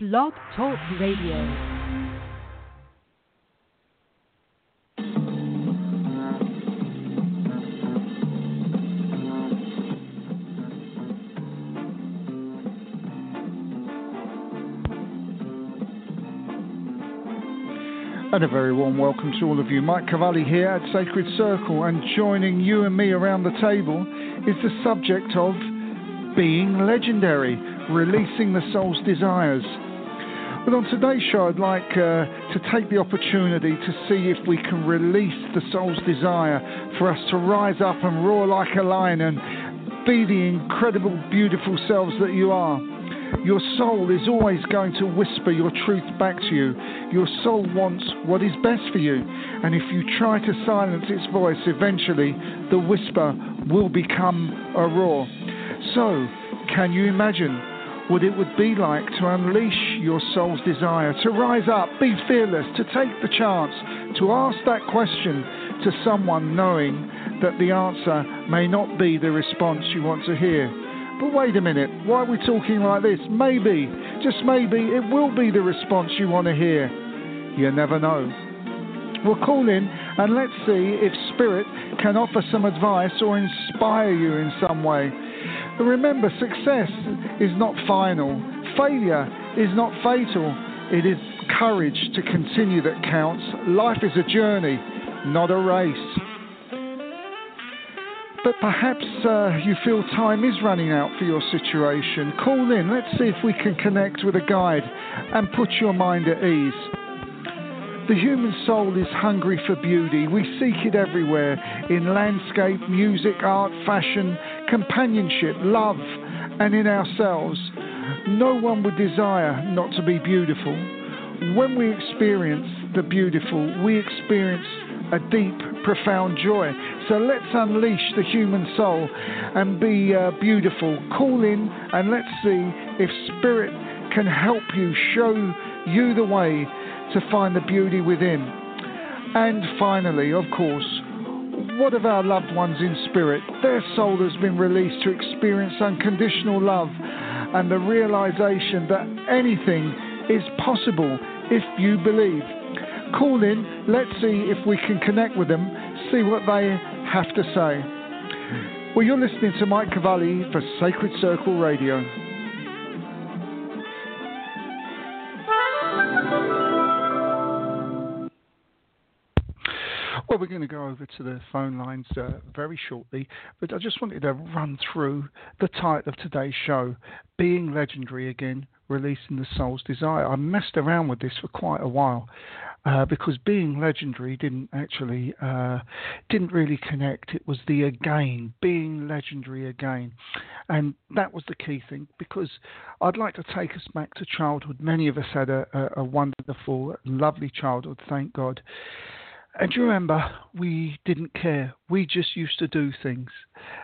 Blog Talk Radio. And a very warm welcome to all of you. Mike Cavalli here at Sacred Circle, and joining you and me around the table is the subject of being legendary, releasing the soul's desires. But on today's show, I'd like uh, to take the opportunity to see if we can release the soul's desire for us to rise up and roar like a lion and be the incredible, beautiful selves that you are. Your soul is always going to whisper your truth back to you. Your soul wants what is best for you. And if you try to silence its voice, eventually the whisper will become a roar. So, can you imagine what it would be like to unleash your soul's desire, to rise up, be fearless, to take the chance, to ask that question to someone knowing that the answer may not be the response you want to hear. But wait a minute, why are we talking like this? Maybe, just maybe, it will be the response you want to hear. You never know. We'll call in and let's see if Spirit can offer some advice or inspire you in some way. Remember, success is not final, failure is not fatal. It is courage to continue that counts. Life is a journey, not a race. But perhaps uh, you feel time is running out for your situation. Call in. Let's see if we can connect with a guide and put your mind at ease. The human soul is hungry for beauty. We seek it everywhere in landscape, music, art, fashion, companionship, love, and in ourselves. No one would desire not to be beautiful. When we experience the beautiful, we experience a deep, profound joy. So let's unleash the human soul and be uh, beautiful. Call in and let's see if Spirit can help you, show you the way to find the beauty within. And finally, of course, what of our loved ones in spirit? Their soul has been released to experience unconditional love and the realization that anything is possible if you believe. Call in, let's see if we can connect with them, see what they have to say. Well, you're listening to Mike Cavalli for Sacred Circle Radio. Well, we're going to go over to the phone lines uh, very shortly, but I just wanted to run through the title of today's show Being Legendary Again, Releasing the Soul's Desire. I messed around with this for quite a while. Uh, because being legendary didn't actually uh, didn't really connect. It was the again, being legendary again, and that was the key thing. Because I'd like to take us back to childhood. Many of us had a, a, a wonderful, lovely childhood, thank God. And you remember, we didn't care. We just used to do things.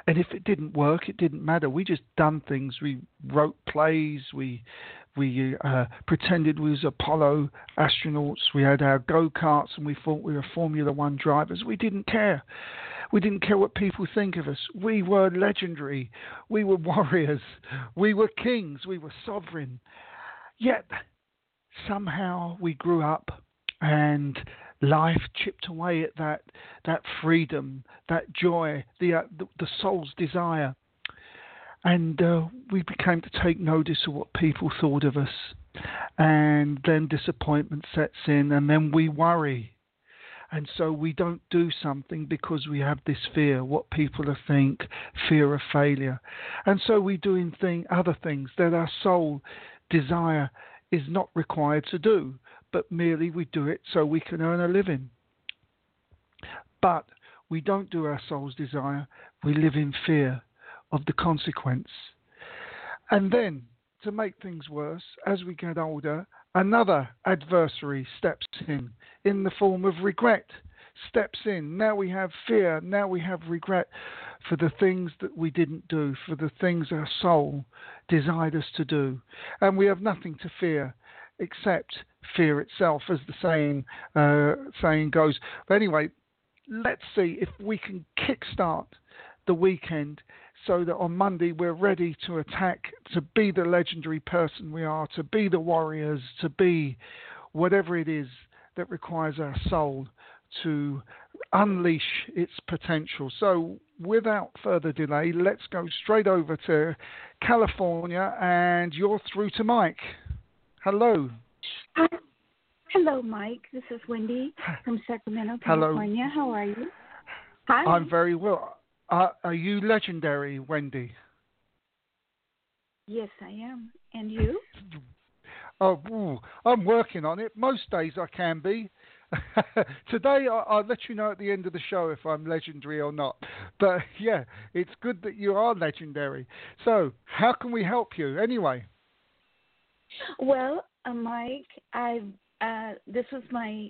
And if it didn't work, it didn't matter. We just done things. We wrote plays. We we uh, pretended we was Apollo astronauts. We had our go karts, and we thought we were Formula One drivers. We didn't care. We didn't care what people think of us. We were legendary. We were warriors. We were kings. We were sovereign. Yet somehow we grew up and life chipped away at that that freedom, that joy, the uh, the, the, soul's desire, and uh, we became to take notice of what people thought of us, and then disappointment sets in, and then we worry. And so we don't do something because we have this fear, what people think, fear of failure. And so we do in thing, other things that our soul desire is not required to do but merely we do it so we can earn a living. But we don't do our soul's desire, we live in fear of the consequence. And then, to make things worse, as we get older, another adversary steps in, in the form of regret. Steps in. Now we have fear. Now we have regret for the things that we didn't do, for the things our soul desired us to do. And we have nothing to fear except fear itself, as the saying uh, saying goes. But anyway, let's see if we can kickstart the weekend so that on Monday we're ready to attack, to be the legendary person we are, to be the warriors, to be whatever it is that requires our soul to unleash its potential. So, without further delay, let's go straight over to California, and you're through to Mike. Hello. Hi. Hello, Mike. This is Wendy from Sacramento, California. Hello. How are you? Hi. I'm very well. Uh, are you legendary, Wendy? Yes, I am. And you? Oh, ooh, I'm working on it. Most days I can be. Today I, will let you know at the end of the show if I'm legendary or not. But yeah, it's good that you are legendary. So, how can we help you anyway? Well, uh, Mike, I uh, this was my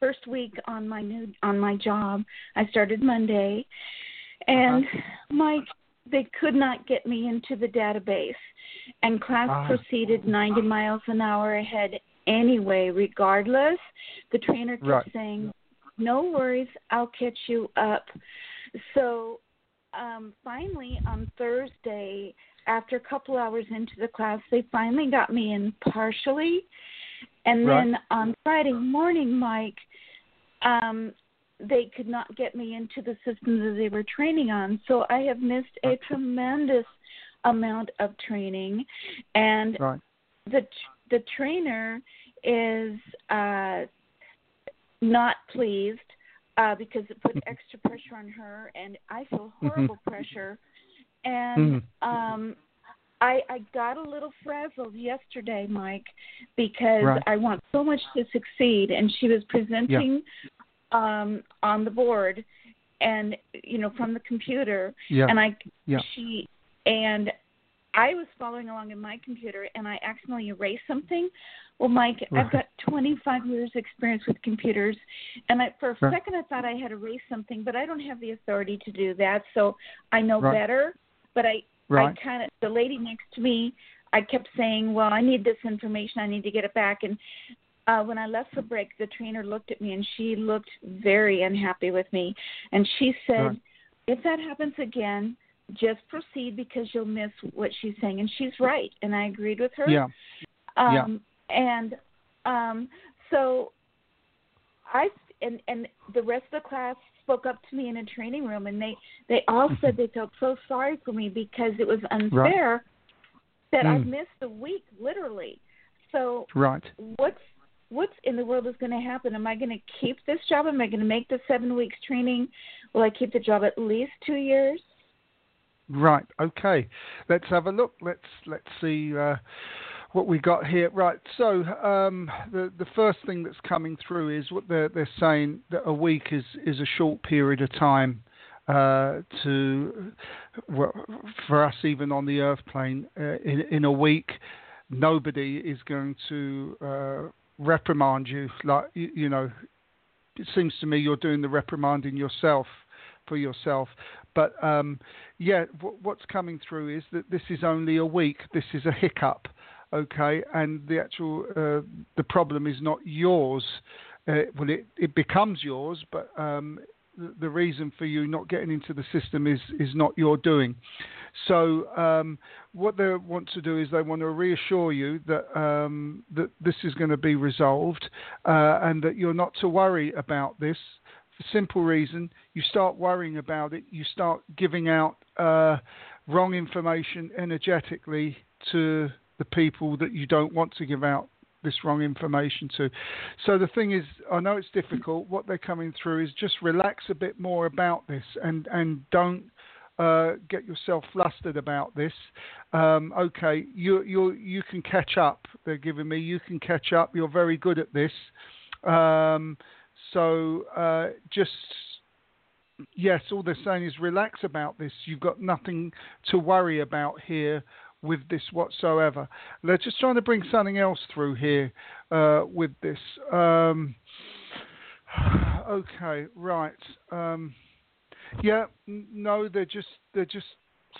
first week on my new on my job. I started Monday, and uh-huh. Mike, they could not get me into the database, and class uh-huh. proceeded 90 miles an hour ahead anyway. Regardless, the trainer kept right. saying, "No worries, I'll catch you up." So um, finally on Thursday, after a couple hours into the class, they finally got me in partially. And right. then on Friday morning, Mike, um, they could not get me into the system that they were training on. So I have missed a tremendous amount of training, and right. the the trainer is uh, not pleased uh, because it put extra pressure on her, and I feel mm-hmm. horrible pressure. And mm-hmm. um, I I got a little frazzled yesterday, Mike, because right. I want so much to succeed, and she was presenting yeah. um, on the board, and you know from the computer, yeah. and I yeah. she and I was following along in my computer, and I accidentally erased something. Well, Mike, right. I've got 25 years experience with computers, and I, for a right. second I thought I had erased something, but I don't have the authority to do that, so I know better. But I Right. I kind of the lady next to me. I kept saying, "Well, I need this information. I need to get it back." And uh, when I left for break, the trainer looked at me and she looked very unhappy with me, and she said, right. "If that happens again, just proceed because you'll miss what she's saying." And she's right, and I agreed with her. Yeah. Um, yeah. And um, so I and and the rest of the class spoke up to me in a training room, and they they all said they felt so sorry for me because it was unfair right. that mm. I missed a week, literally. So right, what's what's in the world is going to happen? Am I going to keep this job? Am I going to make the seven weeks training? Will I keep the job at least two years? Right. Okay. Let's have a look. Let's let's see. Uh, what we got here. Right. So um, the the first thing that's coming through is what they're they're saying that a week is is a short period of time. Uh, to well, for us, even on the Earth plane, uh, in in a week, nobody is going to uh, reprimand you. Like you, you know, it seems to me you're doing the reprimanding yourself for yourself. But um, yeah, w- what's coming through is that this is only a week. This is a hiccup okay, and the actual uh, the problem is not yours. Uh, well, it, it becomes yours, but um, the, the, reason for you not getting into the system is is not your doing. So um, what they want to do is they want to reassure you that um, that this is going to be resolved uh, and that you're not to worry about this. For simple reason, you start worrying about it, you start giving out uh, wrong information energetically to the people that you don't want to give out this wrong information to. So the thing is, I know it's difficult. What they're coming through is just relax a bit more about this and and don't uh, get yourself flustered about this. Um, okay, you you you can catch up. They're giving me you can catch up. You're very good at this. Um, so uh, just yes, all they're saying is relax about this. You've got nothing to worry about here with this whatsoever. They're just trying to bring something else through here uh, with this. Um, okay, right. Um, yeah, no, they're just they're just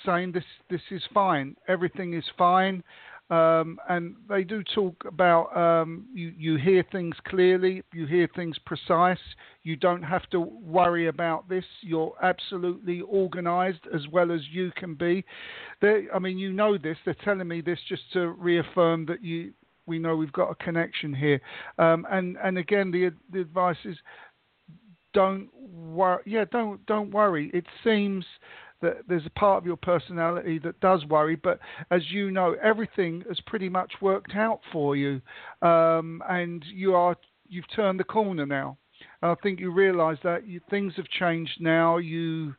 saying this this is fine. Everything is fine. Um, and they do talk about um, you, you hear things clearly, you hear things precise. You don't have to worry about this. You're absolutely organized as well as you can be. They, I mean, you know this. They're telling me this just to reaffirm that you. We know we've got a connection here. Um, and and again, the the advice is don't worry. Yeah, don't don't worry. It seems that there's a part of your personality that does worry, but as you know, everything has pretty much worked out for you, um, and you are you've turned the corner now. And I think you realise that you, things have changed now. You,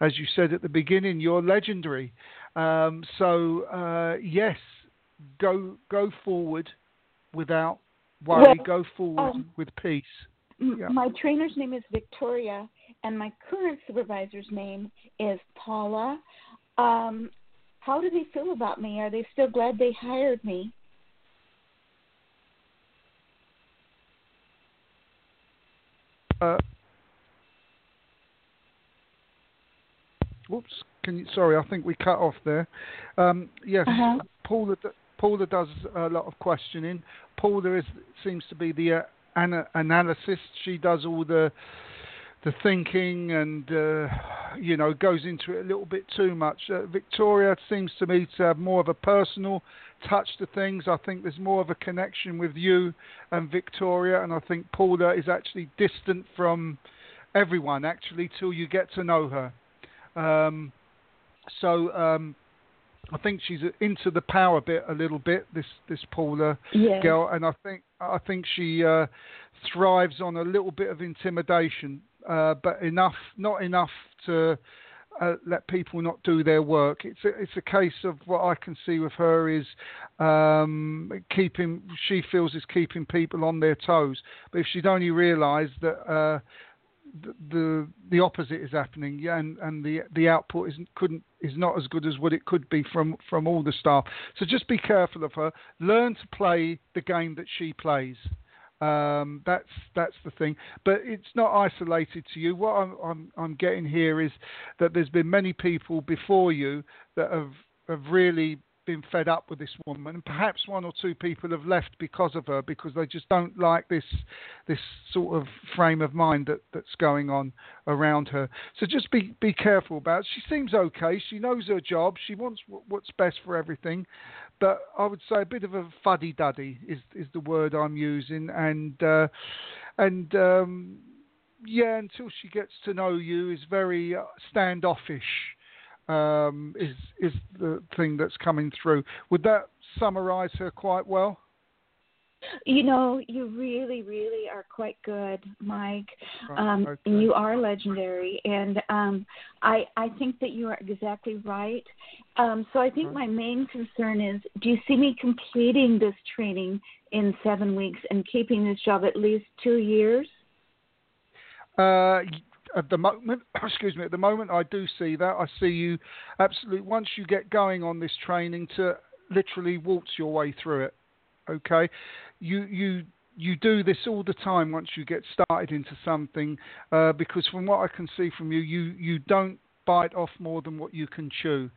as you said at the beginning, you're legendary. Um, so uh, yes, go go forward without worry. Well, go forward um, with peace. Yeah. My trainer's name is Victoria, and my current supervisor's name is Paula. Um, how do they feel about me? Are they still glad they hired me? Uh, whoops. Can you? Sorry, I think we cut off there. Um, yes, Uh-huh. Paula. Paula does a lot of questioning. Paula is seems to be the uh, ana- analysis. She does all the the thinking and uh, you know goes into it a little bit too much. Uh, Victoria seems to me to have more of a personal touch to things. I think there's more of a connection with you and Victoria, and I think Paula is actually distant from everyone actually till you get to know her. Um, so um, I think she's into the power bit a little bit. This this Paula Yes. girl, and I think I think she uh, thrives on a little bit of intimidation, uh, but enough, not enough to uh, let people not do their work. It's a, it's a case of what I can see with her is um, keeping. She feels is keeping people on their toes, but if she'd only realised that. Uh, the, the opposite is happening, yeah, and, and the the output isn't couldn't is not as good as what it could be from from all the staff. So just be careful of her. Learn to play the game that she plays. Um, that's that's the thing. But it's not isolated to you. What I'm, I'm I'm getting here is that there's been many people before you that have have really been fed up with this woman, and perhaps one or two people have left because of her because they just don't like this this sort of frame of mind that that's going on around her. So just be be careful about. It. She seems okay. She knows her job. She wants w- what's best for everything, but I would say a bit of a fuddy duddy is is the word I'm using, and uh, and um, yeah, until she gets to know you, is very uh, standoffish um, is is the thing that's coming through. Would that summarise her quite well? You know, you really, really are quite good, Mike. Um, okay. You are legendary, and um, I I think that you are exactly right. Um, so I think my main concern is: Do you see me completing this training in seven weeks and keeping this job at least two years? Uh, at the moment, excuse me, at the moment I do see that. I see you absolutely once you get going on this training to literally waltz your way through it. Okay, you you you do this all the time once you get started into something uh, because from what I can see from you, you you don't bite off more than what you can chew.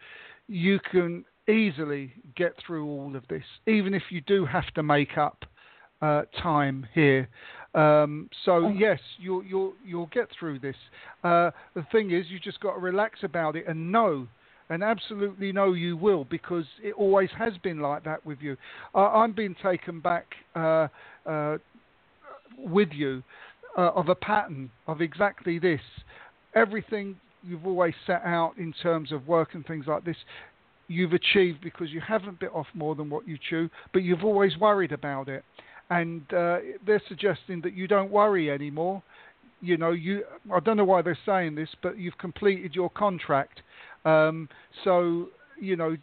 You can easily get through all of this, even if you do have to make up uh, time here. Um, so Oh. yes, you'll you'll you'll get through this. Uh, the thing is, you just got to relax about it and know, and absolutely know you will because it always has been like that with you. I, I'm being taken back uh, uh, with you uh, of a pattern of exactly this. Everything you've always set out in terms of work and things like this, you've achieved because you haven't bit off more than what you chew, but you've always worried about it. And uh, they're suggesting that you don't worry anymore. You know, you I don't know why they're saying this, but you've completed your contract. Um, so you know,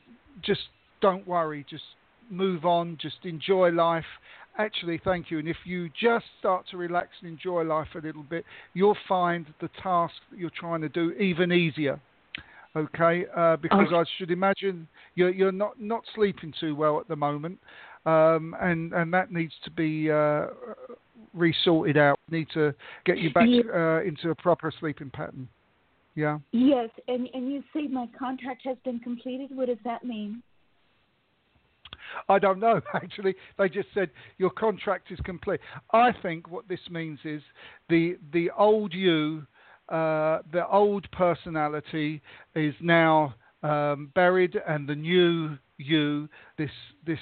just don't worry. Just move on. Just enjoy life. Actually, thank you. And if you just start to relax and enjoy life a little bit, you'll find the task that you're trying to do even easier. Okay, uh, because. I should imagine you're you're not not sleeping too well at the moment, um, and and that needs to be uh, resorted out. Need to get you back Yeah. uh, into a proper sleeping pattern. Yeah. Yes, and and you say my contract has been completed. What does that mean? I don't know. Actually, they just said your contract is complete. I think what this means is the the old you, uh, the old personality, is now um, buried, and the new you, this this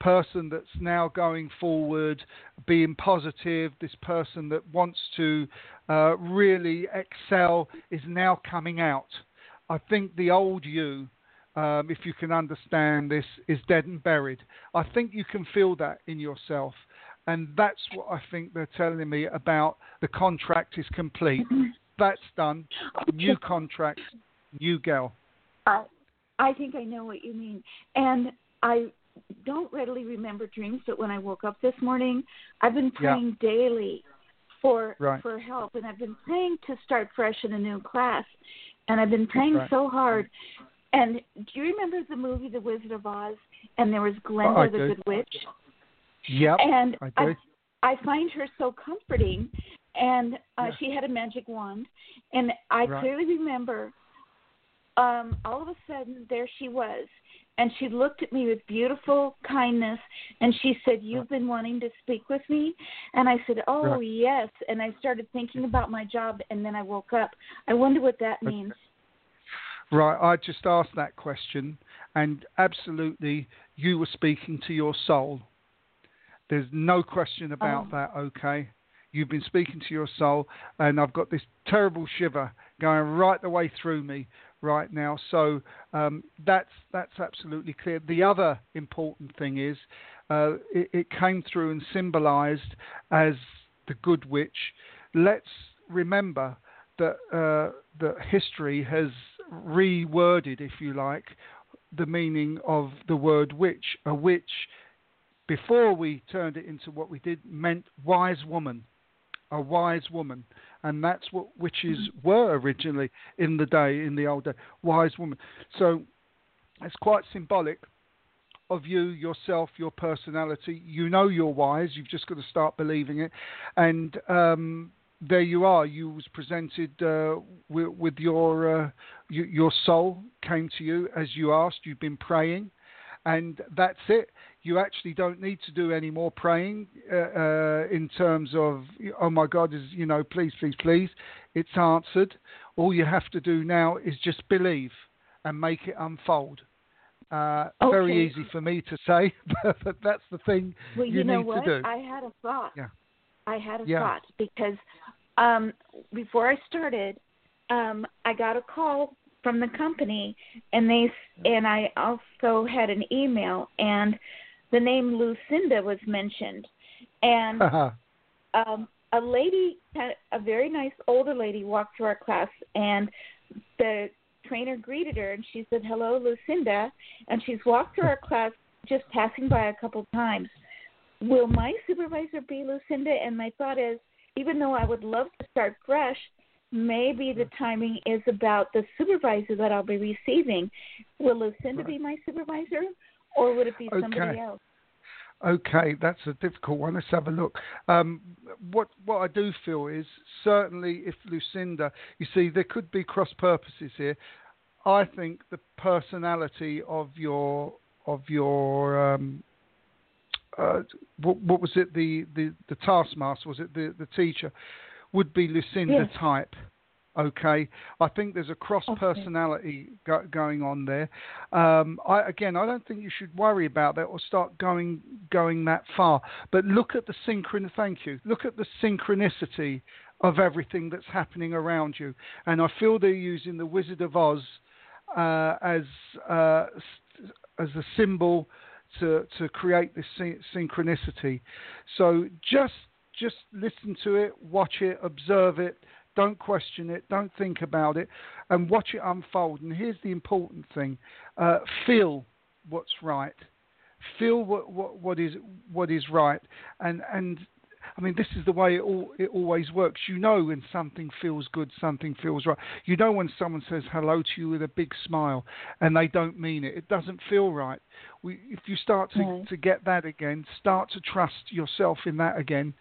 person that's now going forward, being positive, this person that wants to uh, really excel, is now coming out. I think the old you, um, if you can understand this, is dead and buried. I think you can feel that in yourself. And that's what I think they're telling me about the contract is complete. Mm-hmm. That's done. New contract, new girl. Uh, I think I know what you mean. And I don't readily remember dreams, but when I woke up this morning, I've been praying yeah. daily for right. for help, and I've been praying to start fresh in a new class, and I've been praying right. so hard. And do you remember the movie The Wizard of Oz? And there was Glinda oh, the. Good Witch. Yep. And I. I, I find her so comforting. And uh, yeah. she had a magic wand, and I right. clearly remember. Um, all of a sudden, there she was, and she looked at me with beautiful kindness and she said you've been wanting to speak with me? And i said oh right. yes. And i started thinking about my job and then i woke up. I wonder what that means. Right i just asked that question and absolutely you were speaking to your soul. There's no question about oh. that okay? You've been speaking to your soul and i've got this terrible shiver going right the way through me right now. So um, that's that's absolutely clear. The other important thing is uh, it, it, came through and symbolised as the good witch. Let's remember that uh, that history has reworded, if you like, the meaning of the word witch. A witch, before we turned it into what we did, meant wise woman a wise woman, and that's what witches mm-hmm. were originally in the day, in the old day, wise woman. So it's quite symbolic of you, yourself, your personality. You know you're wise. You've just got to start believing it, and um, there you are. You was presented uh, with, with, your uh, your soul came to you as you asked. You've been praying, and that's it you actually don't need to do any more praying uh, uh, in terms of, oh my God, is you know, please, please, please. It's answered. All you have to do now is just believe and make it unfold. Uh, okay. Very easy for me to say, but that's the thing well, you, you know need what? to do. I had a thought. Yeah. I had a yeah. thought because um, before I started, um, I got a call from the company, and they and I also had an email, and the name Lucinda was mentioned, and um, a lady, a very nice older lady, walked to our class, and the trainer greeted her, and she said, "Hello, Lucinda," and she's walked through our class, just passing by a couple times. Will my supervisor be Lucinda? And my thought is, even though I would love to start fresh, maybe the timing is about the supervisor that I'll be receiving. Will Lucinda be my supervisor, or would it be somebody else? Okay, that's a difficult one. Let's have a look. Um, what what I do feel is certainly if Lucinda, you see, there could be cross purposes here. I think the personality of your of your um, uh, what, what, was it the, the the taskmaster was it the the teacher would be Lucinda yes. type Okay, I think there's a cross personality okay. go- going on there. Um, I, again, I don't think you should worry about that or start going going that far. But look at the synchron. Thank you. Look at the synchronicity of everything that's happening around you, and I feel they're using the Wizard of Oz uh, as uh, as a symbol to to create this synchronicity. So just just listen to it, watch it, observe it don't question it. Don't think about it, and watch it unfold. And here's the important thing: uh, feel what's right. Feel what, what, what is what is right, and and I mean, this is the way it, all, it always works. You know when something feels good, something feels right. You know when someone says hello to you with a big smile and they don't mean it. It doesn't feel right. We, if you start to, to get that again, start to trust yourself in that again,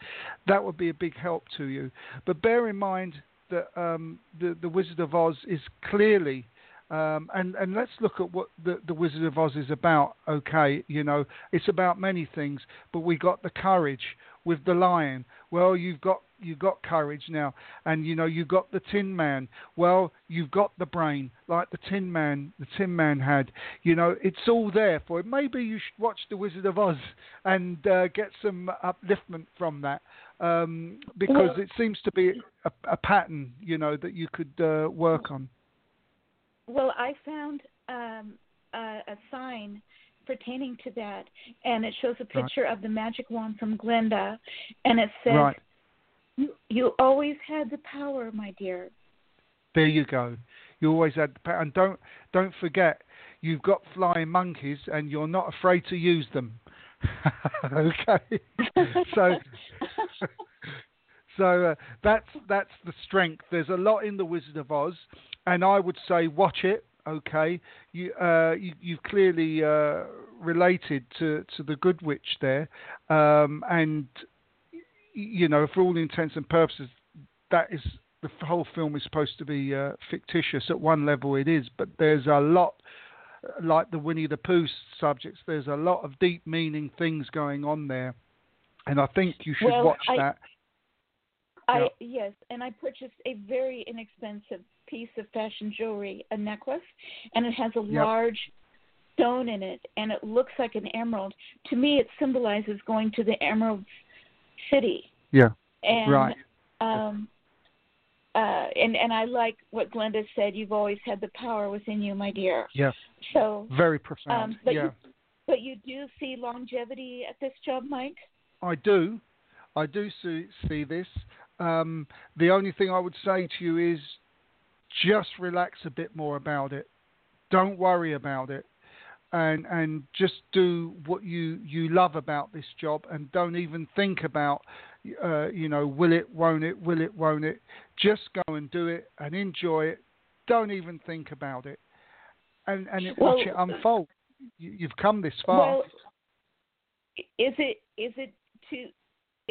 that would be a big help to you. But bear in mind that um, the, the Wizard of Oz is clearly Um, and and let's look at what the the Wizard of Oz is about. Okay, you know, it's about many things, but we got the courage with the lion. Well, you've got you've got courage now, and you know you've got the Tin Man. Well, you've got the brain, like the Tin Man. The Tin Man had. You know, it's all there for it. Maybe you should watch the Wizard of Oz and uh, get some upliftment from that, um, because well, it seems to be a, a, pattern, you know, that you could uh, work on. Well, I found um, a, a sign pertaining to that, and it shows a picture right. of the magic wand from Glinda, and it says, right. you, "You always had the power, my dear." There you go. You always had the power, and don't don't forget, you've got flying monkeys, and you're not afraid to use them. okay, so. so uh, that's that's the strength. There's a lot in the Wizard of Oz, and I would say watch it. Okay, you uh, you you've clearly uh, related to to the Good Witch there, um, and you know for all intents and purposes that is the whole film is supposed to be uh, fictitious. At one level, it is, but there's a lot like the Winnie the Pooh subjects. There's a lot of deep meaning things going on there, and I think you should well, watch I, that. I yes, and I purchased a very inexpensive piece of fashion jewelry, a necklace, and it has a yep. large stone in it, and it looks like an emerald. To me, it symbolizes going to the Emerald City. Yeah. And, right. Um, uh, and and I like what Glenda said. You've always had the power within you, my dear. Yes. So very profound. Um, but yeah. You, but you do see longevity at this job, Mike. I do. I do see see this. Um, the only thing I would say to you is just relax a bit more about it. Don't worry about it. And and just do what you, you love about this job and don't even think about uh, you know, will it, won't it, will it, won't it. Just go and do it and enjoy it. Don't even think about it. And and it, well, watch it unfold. You, you've come this far. Well, is it is it to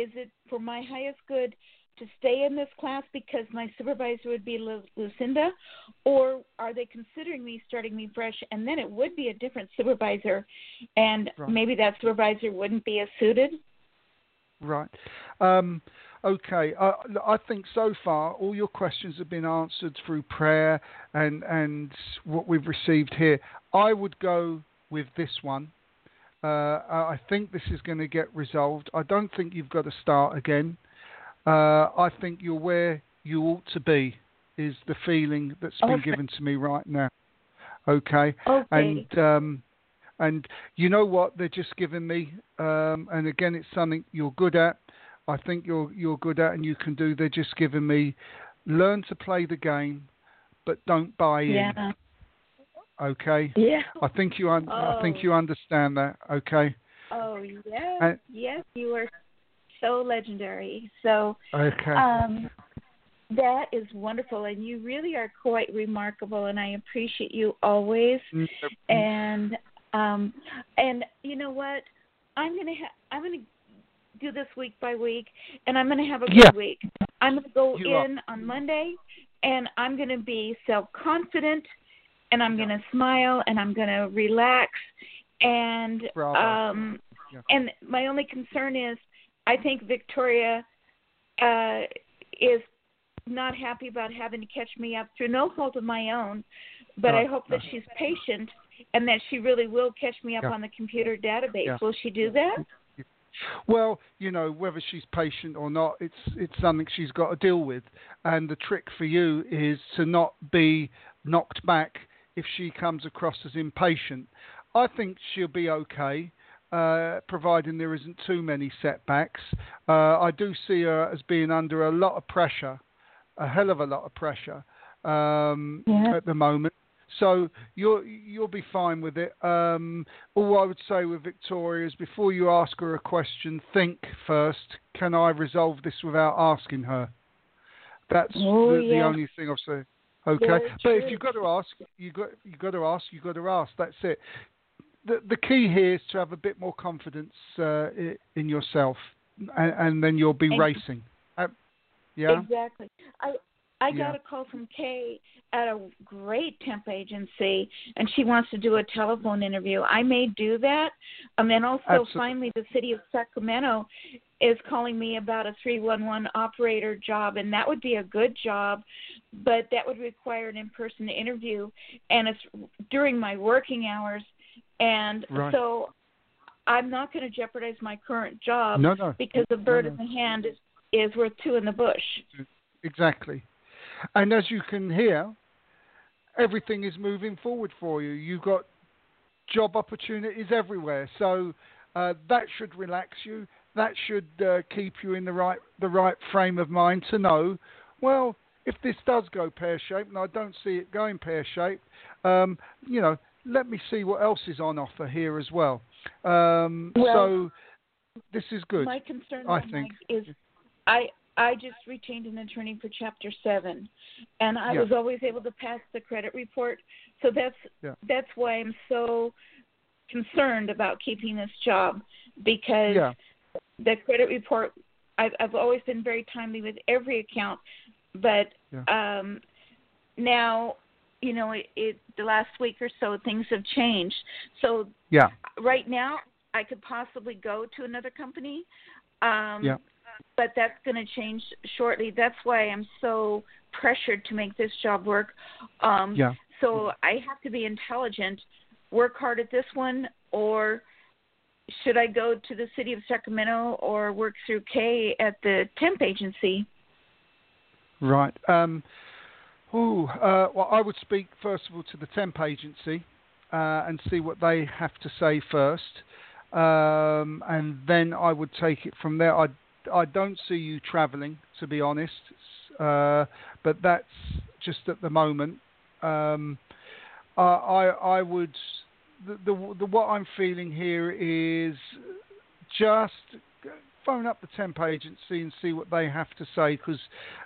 is it for my highest good to stay in this class because my supervisor would be Lu- Lucinda, or are they considering me starting me fresh and then it would be a different supervisor, and right. maybe that supervisor wouldn't be as suited? Right. Um, okay. Uh, I think so far all your questions have been answered through prayer and and what we've received here. I would go with this one. Uh, I think this is going to get resolved. I don't think you've got to start again. Uh, I think you're where you ought to be, is the feeling that's been okay. given to me right now. Okay. Okay. And um, and you know what they're just giving me, um, and again it's something you're good at. I think you're you're good at and you can do. They're just giving me, learn to play the game, but don't buy in. Yeah. Okay. Yeah. I think you un- oh. I think you understand that. Okay. Oh yes, and, yes, you are so legendary. So okay. Um, that is wonderful, and you really are quite remarkable, and I appreciate you always. Mm-hmm. And um, and you know what? I'm gonna ha- I'm gonna do this week by week, and I'm gonna have a yeah. good week. I'm gonna go you in are. on Monday, and I'm gonna be self confident, and I'm gonna smile, and I'm gonna relax, and Bravo. um, yeah. and my only concern is I think Victoria uh, is not happy about having to catch me up through no fault of my own, but no, I hope no. that she's patient and that she really will catch me up yeah. on the computer database. Yeah. Will she do that? Well, you know, whether she's patient or not, it's it's something she's got to deal with. And the trick for you is to not be knocked back if she comes across as impatient. I think she'll be okay uh, providing there isn't too many setbacks. Uh, I do see her as being under a lot of pressure, a hell of a lot of pressure um, yeah. at the moment. So you'll you'll be fine with it. Um, all I would say with Victoria is before you ask her a question, think first: Can I resolve this without asking her? That's oh, the, yeah. the only thing I'll say. Okay, but if you've got to ask, you got you got to ask, You've got to ask. That's it the the key here is to have a bit more confidence uh, in yourself, and, and, then you'll be and, racing. Uh, yeah. Exactly. I I Yeah. got a call from Kay at a great temp agency, and she wants to do a telephone interview. I may do that. Um, and also, Absolutely. finally, the city of Sacramento is calling me about a 311 operator job, and that would be a good job, but that would require an in person interview, and it's during my working hours. And Right. so I'm not going to jeopardize my current job No, no. because a bird no. in the hand is, is worth two in the bush. Exactly. And as you can hear, everything is moving forward for you. You've got job opportunities everywhere. So uh, that should relax you. That should uh, keep you in the right the right frame of mind to know, well, if this does go pear shaped, and I don't see it going pear shaped, um, you know, let me see what else is on offer here as well. Um, Well, so this is good. My concern, I think. Is I I just retained an attorney for Chapter Seven, and I Yeah. was always able to pass the credit report. So that's Yeah. that's why I'm so concerned about keeping this job because Yeah. the credit report. I've I've always been very timely with every account, but um, now you know it, it the last week or so things have changed. So Yeah. right now I could possibly go to another company. Um Yeah. but that's going to change shortly. That's why I'm so pressured to make this job work. Um Yeah. so I have to be intelligent, work hard at this one or should I go to the city of Sacramento or work through Kay at the temp agency? Right. Um, ooh, uh, well, I would speak first of all to the temp agency uh, and see what they have to say first, um, and then I would take it from there. I I don't see you travelling, to be honest, uh, but that's just at the moment. Um, I, I would the, the the what I'm feeling here is just phone up the temp agency and see what they have to say because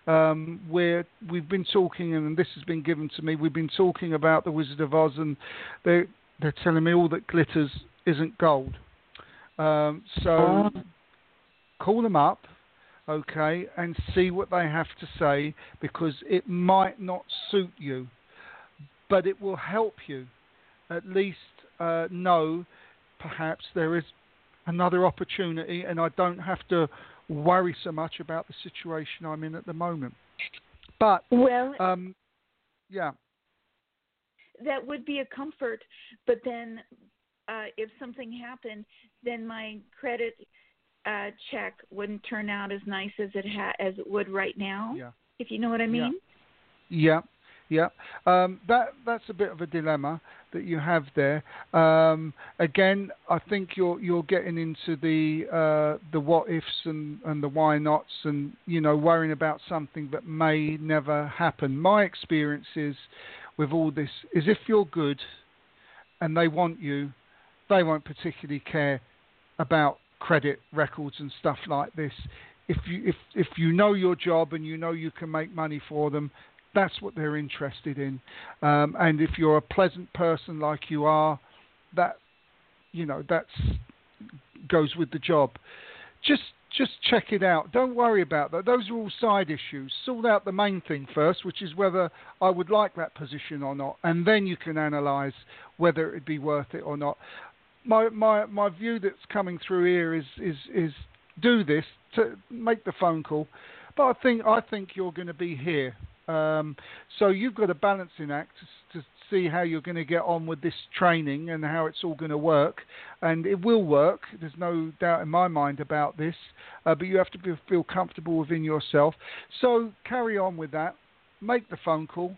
um, we're we've been talking and this has been given to me. We've been talking about the Wizard of Oz and they they're telling me all that glitters isn't gold. Um, so call them up, okay, and see what they have to say because it might not suit you, but it will help you at least uh, know perhaps there is another opportunity and I don't have to worry so much about the situation I'm in at the moment. But Well, um, yeah, that would be a comfort, but then uh if something happened, then my credit uh check wouldn't turn out as nice as it ha- as it would right now. yeah. If you know what I mean? Yeah, yeah. Yeah, um, that that's a bit of a dilemma that you have there. Um, again, I think you're you're getting into the uh, the what ifs and, and the why nots, and you know worrying about something that may never happen. My experience is with all this is if you're good and they want you, they won't particularly care about credit records and stuff like this. If you if if you know your job and you know you can make money for them, that's what they're interested in. Um, and if you're a pleasant person like you are, that you know that's goes with the job. Just just check it out. Don't worry about that. Those are all side issues. Sort out the main thing first, which is whether I would like that position or not, and then you can analyse whether it'd be worth it or not. My my my view that's coming through here is is is do this to make the phone call, but I think I think you're going to be here. Um, so you've got a balancing act to, to see how you're going to get on with this training and how it's all going to work, and it will work. There's no doubt in my mind about this, uh, but you have to be, feel comfortable within yourself. So carry on with that. Make the phone call,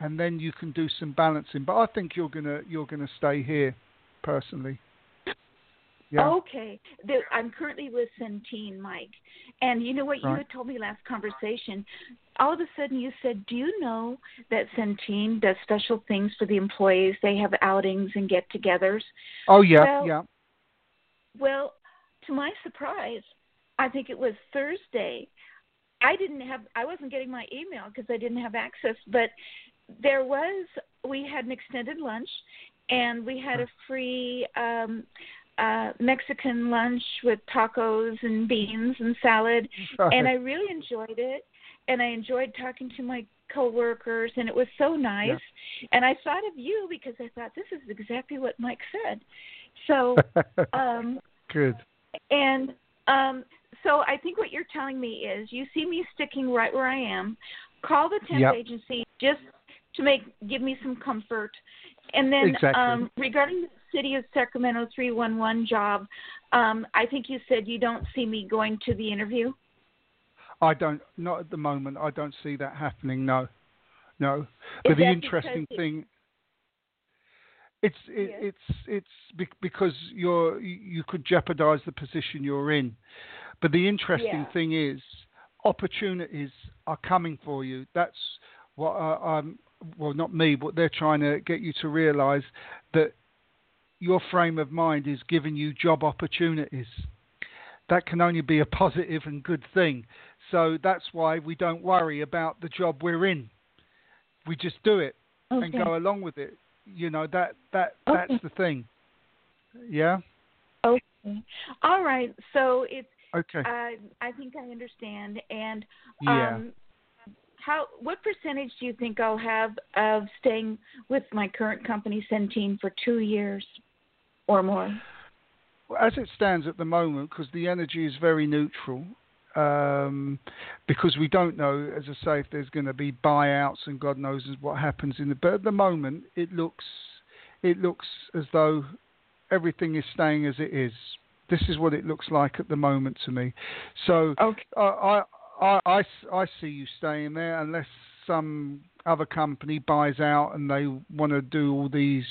and then you can do some balancing. But I think you're gonna you're gonna stay here, personally. Yeah. Okay. The, I'm currently with Centene, Mike. And you know what you had told me last conversation? All of a sudden you said, Do you know that Centene does special things for the employees? They have outings and get togethers. Oh yeah, Well- yeah. Well, to my surprise, I think it was Thursday. I didn't have I wasn't getting my email because I didn't have access, but there was we had an extended lunch and we had a free um uh Mexican lunch with tacos and beans and salad and I really enjoyed it and I enjoyed talking to my coworkers, and it was so nice. Yeah. And I thought of you because I thought this is exactly what Mike said. So, um, Good. and um, so I think what you're telling me is you see me sticking right where I am. Call the temp Yep. agency just to make give me some comfort. And then Exactly. um, regarding the city of Sacramento 311 job, um, I think you said you don't see me going to the interview. I don't, not at the moment. I don't see that happening. No, no. Is But the interesting thing, it's it, Yes. it's it's because you're you could jeopardize the position you're in. But the interesting Yeah. thing is, opportunities are coming for you. That's what I, I'm. Well, not me, but they're trying to get you to realise that your frame of mind is giving you job opportunities. That can only be a positive and good thing. So that's why we don't worry about the job we're in. We just do it and go along with it. You know that that Okay. that's the thing. Yeah. Okay. All right. So it's Okay. I I think I understand. And yeah. um, how what percentage do you think I'll have of staying with my current company, Centene, for two years or more? Well, as it stands at the moment, because the energy is very neutral, um, because we don't know, as I say, if there's going to be buyouts and God knows what happens in the. But at the moment, it looks it looks as though everything is staying as it is. This is what it looks like at the moment to me. So Okay. I, I, I, I see you staying there unless some other company buys out and they want to do all these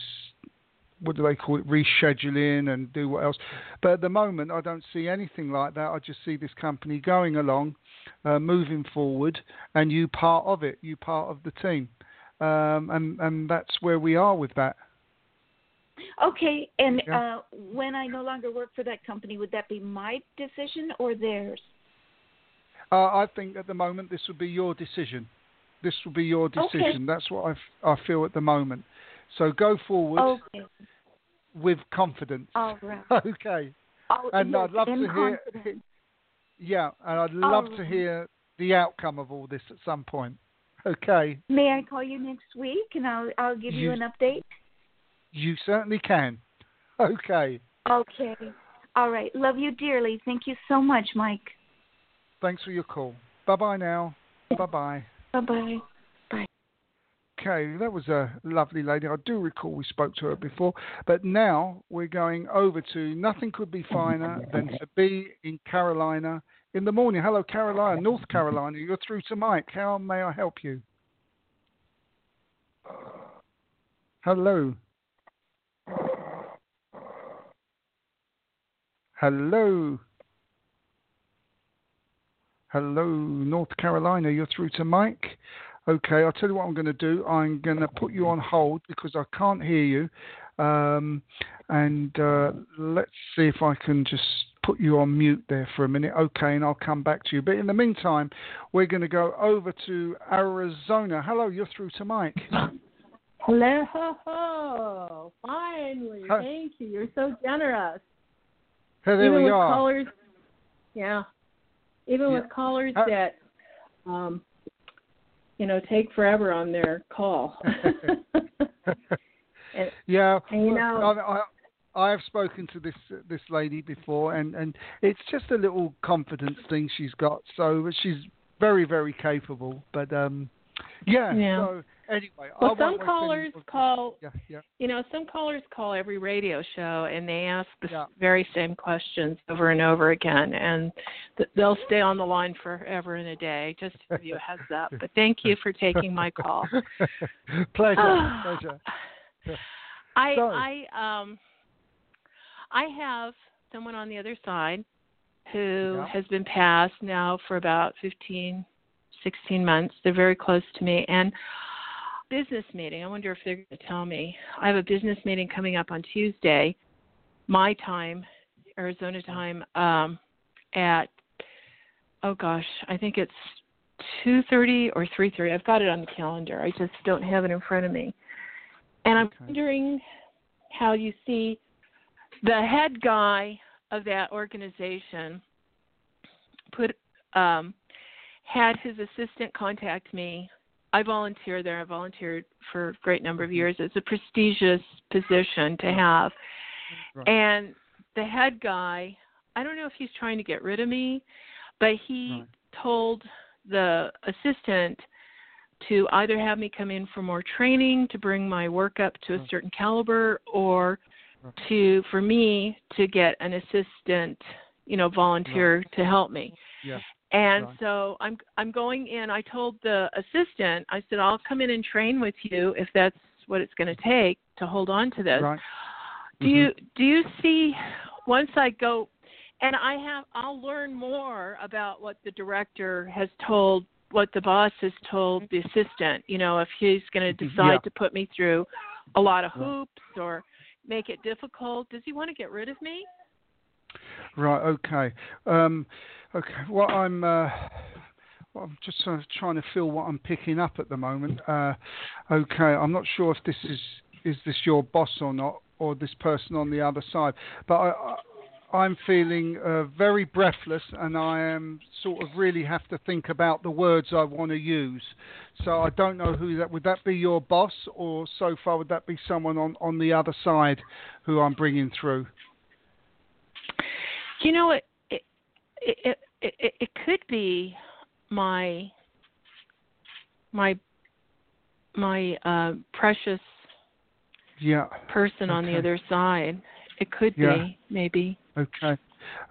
what do they call it rescheduling and do what else but at the moment i don't see anything like that i just see this company going along uh, moving forward and you part of it you part of the team um, and and that's where we are with that Okay. And Yeah. uh, when I no longer work for that company, would that be my decision or theirs? uh, i think at the moment this would be your decision this will be your Okay. decision that's what I, f- I feel at the moment so go forward Okay. with confidence All right. okay Oh, and yes, I'd love to hear, confidence. yeah, and I'd love to hear the outcome of all this at some point. Okay, May I call you next week and I'll I'll give you You- an update? you certainly can. Okay, Okay. All right. Love you dearly. Thank you so much, Mike. thanks for your call. Bye bye now. Bye bye. Bye bye. Okay, that was a lovely lady. I do recall we spoke to her before, but now we're going over to nothing could be finer than to be in Carolina in the morning. Hello, Carolina, North Carolina. You're through to Mike. How may I help you? Hello. Hello. Hello, North Carolina. You're through to Mike. Okay, I'll tell you what I'm going to do. I'm going to put you on hold because I can't hear you. Um, and uh, let's see if I can just put you on mute there for a minute. Okay, and I'll come back to you. But in the meantime, we're going to go over to Arizona. Hello, you're through to Mike. Hello. Finally. Hi. Thank you. You're so generous. Hey, there Even we with are. callers Yeah. Even Yeah. with callers Uh, that um you know, take forever on their call. and yeah, and you know- I, I, I have spoken to this this lady before, and and it's just a little confidence thing she's got. So she's very very capable. But um, yeah. Yeah. So anyway, well some callers call Yeah, yeah. you know, some callers call every radio show and they ask the Yeah. very same questions over and over again, and th- they'll stay on the line forever and a day. Just to give you a heads up. But thank you for taking my call. pleasure, Ah. pleasure. I So- I um I have someone on the other side who Yeah. has been passed now for about 15 16 months. They're very close to me and business meeting. I wonder if they're going to tell me. I have a business meeting coming up on Tuesday, my time, Arizona time, um, at oh gosh, I think it's two thirty or three thirty. I've got it on the calendar. I just don't have it in front of me. And I'm Okay. wondering how you see the head guy of that organization put um, had his assistant contact me. I volunteer there. I volunteered for a great number of years. It's a prestigious position to have. Right. And the head guy, I don't know if he's trying to get rid of me, but he Right. told the assistant to either have me come in for more training to bring my work up to a certain caliber or to for me to get an assistant, you know, volunteer to help me. Yeah. And Right. so I'm I'm going in. I told the assistant, I said, I'll come in and train with you if that's what it's going to take to hold on to this. Right. Do you do you see once I go and I have I'll learn more about what the director has told what the boss has told the assistant, you know, if he's going to Mhm. decide Yeah. to put me through a lot of hoops or make it difficult. Does he want to get rid of me? Right. Okay. Um, okay. Well, I'm. Uh, well, I'm just trying to feel what I'm picking up at the moment. Uh, okay. I'm not sure if this is is this your boss or not, or this person on the other side. But I, I I'm feeling uh, very breathless, and I am sort of really have to think about the words I want to use. So I don't know who that would that be your boss, or so far would that be someone on on the other side who I'm bringing through? You know it it it it, it, could be my my my uh precious Yeah. person on the other side. It could Yeah. be, maybe. Okay.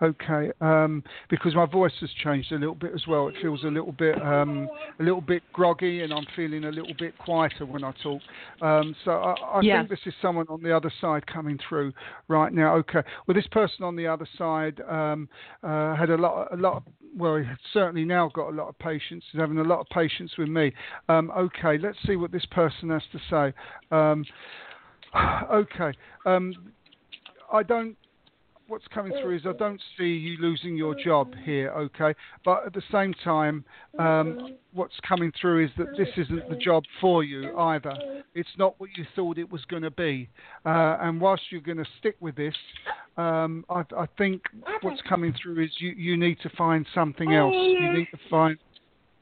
Okay. Um, because my voice has changed a little bit as well. It feels a little bit, um, a little bit groggy, and I'm feeling a little bit quieter when I talk. Um, so I, I Yes. think this is someone on the other side coming through right now. Okay. Well, this person on the other side um, uh, had a lot, a lot. Of, well, he's certainly now got a lot of patience. He's having a lot of patience with me. Um, okay. Let's see what this person has to say. Um, okay. Um, I don't. What's coming through is I don't see you losing your job here, okay? But at the same time, um, what's coming through is that this isn't the job for you either. It's not what you thought it was going to be. Uh, and whilst you're going to stick with this, um, I, I think what's coming through is you, you need to find something else. You need to find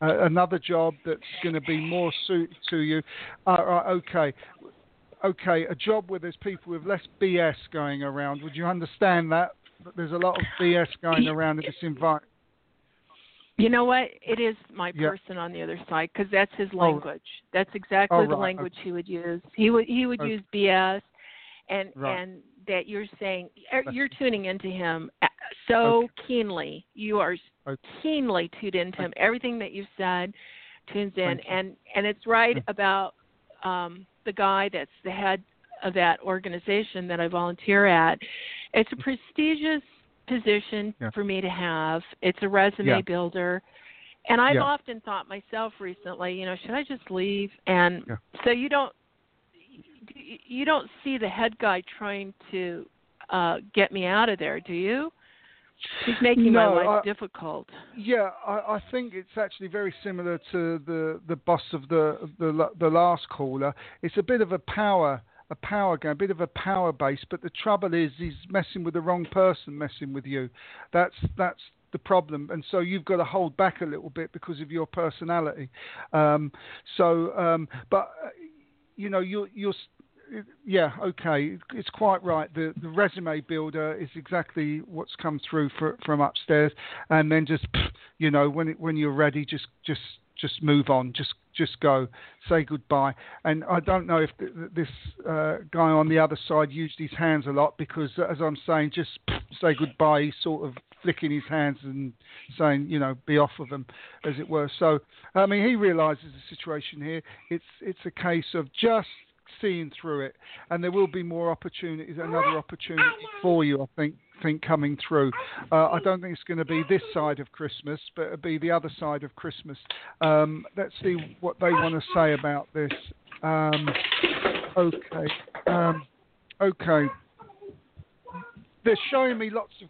uh, another job that's going to be more suited to you. Uh, right, okay okay, a job where there's people with less BS going around. Would you understand that? That there's a lot of BS going around in this environment. You know what? It is my Yeah. person on the other side because that's his Oh. language. That's exactly Oh, the right. language he would use. He would he would Okay. use BS, and Right. and that you're saying er, you're tuning into him uh, so Okay. keenly. You are Okay. keenly tuned into him. Everything that you've said tunes in, and and it's right about um, the guy that's the head of that organization that I volunteer at. It's a prestigious position Yeah. for me to have. It's a resume Yeah. builder. And I've Yeah. often thought myself recently, you know, should I just leave? And so you don't you don't see the head guy trying to uh get me out of there, do you? He's making No, my life I- difficult. Yeah, I, I think it's actually very similar to the the boss of the the the last caller. It's a bit of a power a power game, a bit of a power base. But the trouble is, he's messing with the wrong person, messing with you. That's that's the problem, and so you've got to hold back a little bit because of your personality. Um, so, um, but uh, you know, you're you're. Yeah, okay, it's quite right. The the resume builder is exactly what's come through for, from upstairs, and then just you know when it, when you're ready, just just just move on, just just go, say goodbye. And I don't know if th- th- this uh, guy on the other side used his hands a lot because, as I'm saying, just say goodbye. He's sort of flicking his hands and saying, you know, be off of them, as it were. So, I mean, he realises the situation here. It's it's a case of just seeing through it, and there will be more opportunities, another opportunity for you, I think, think coming through. Uh, I don't think it's going to be this side of Christmas, but it'll be the other side of Christmas. Um, let's see what they want to say about this. Um, okay, um, okay. They're showing me lots of.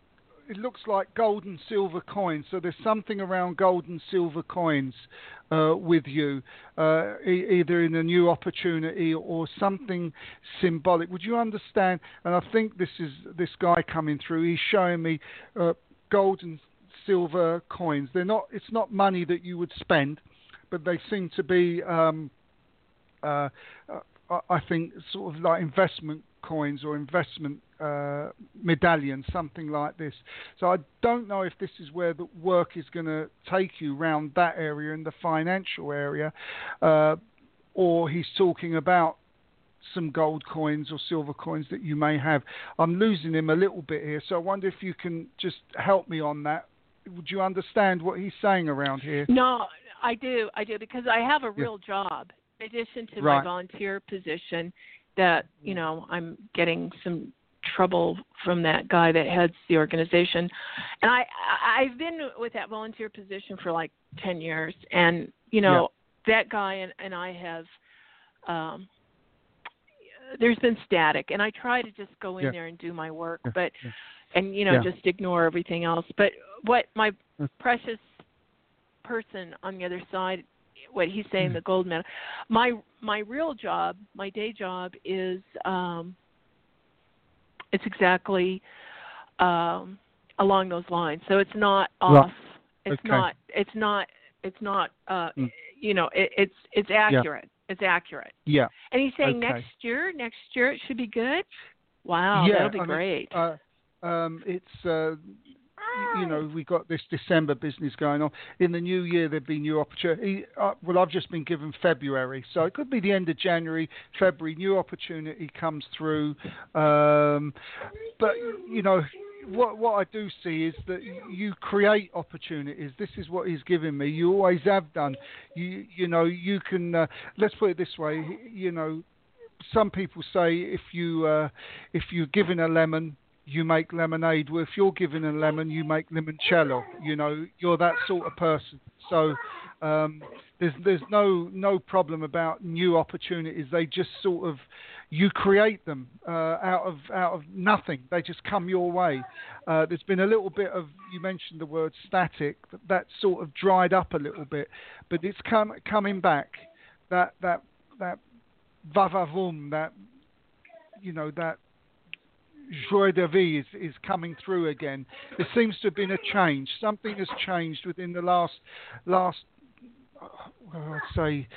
It looks like gold and silver coins. So there's something around gold and silver coins uh, with you, uh, e- either in a new opportunity or something symbolic. Would you understand? And I think this is this guy coming through. He's showing me uh, gold and silver coins. They're not. It's not money that you would spend, but they seem to be. Um, uh, I think sort of like investment coins or investment uh, medallions, something like this. So I don't know if this is where the work is going to take you round that area in the financial area, uh, or he's talking about some gold coins or silver coins that you may have. I'm losing him a little bit here, so I wonder if you can just help me on that. Would you understand what he's saying around here? No, I do. I do because I have a real yeah. job in addition to right. my volunteer position. That you know, I'm getting some trouble from that guy that heads the organization, and I I've been with that volunteer position for like ten years, and you know yeah. that guy and and I have um there's been static. And i try to just go in yeah. there and do my work yeah. but and you know just ignore everything else. But what my precious person on the other side what he's saying mm. the gold medal my my real job my day job is um it's exactly um along those lines so it's not off it's okay. not it's not it's not uh mm. you know it, it's it's accurate it's accurate. Yeah. And he's saying okay. next year, next year it should be good. Wow, yeah, that'll be I mean, great. uh, um, it's uh, you know we got this December business going on. In the new year there'd be new opportunity. Uh, well, I've just been given February, so it could be the end of January, February. New opportunity comes through, um, but you know what what I do see is that you create opportunities. This is what he's giving me. You always have done. You you know you can. Uh, let's put it this way. You know, some people say if you uh, if you're given a lemon, you make lemonade. Well, if you're given a lemon, you make limoncello. You know, you're that sort of person. So um, there's there's no no problem about new opportunities. They just sort of you create them uh, out of out of nothing. They just come your way. Uh, there's been a little bit of you mentioned the word static. That sort of dried up a little bit, but it's come coming back. That that that vavavum, that you know that joie de vie is, is coming through again. There seems to have been a change. Something has changed within the last last I'd say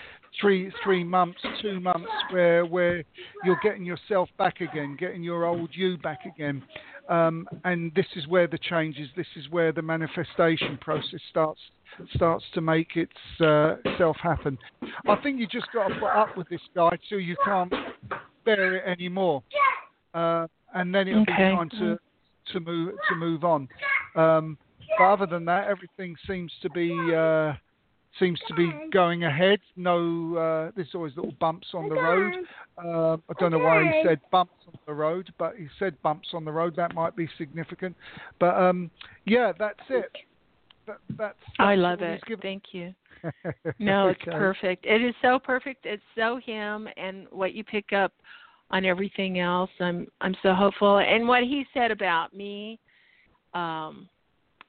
three three months, two months, where where you're getting yourself back again, getting your old you back again, um, and this is where the changes. This is where the manifestation process starts starts to make its, uh, itself happen. I think you just got to put up with this guy till you can't bear it anymore, uh, and then it'll okay. be time to to move to move on. Um, but other than that, everything seems to be. Uh, seems to be going ahead. No, uh, there's always little bumps on the road. Uh, I don't know why he said bumps on the road, but he said bumps on the road. That might be significant. But um, yeah, that's it. That, that's, that's, I love it. Thank you. No, okay. it's perfect. It is so perfect. It's so him, and what you pick up on everything else. I'm I'm so hopeful. And what he said about me, um,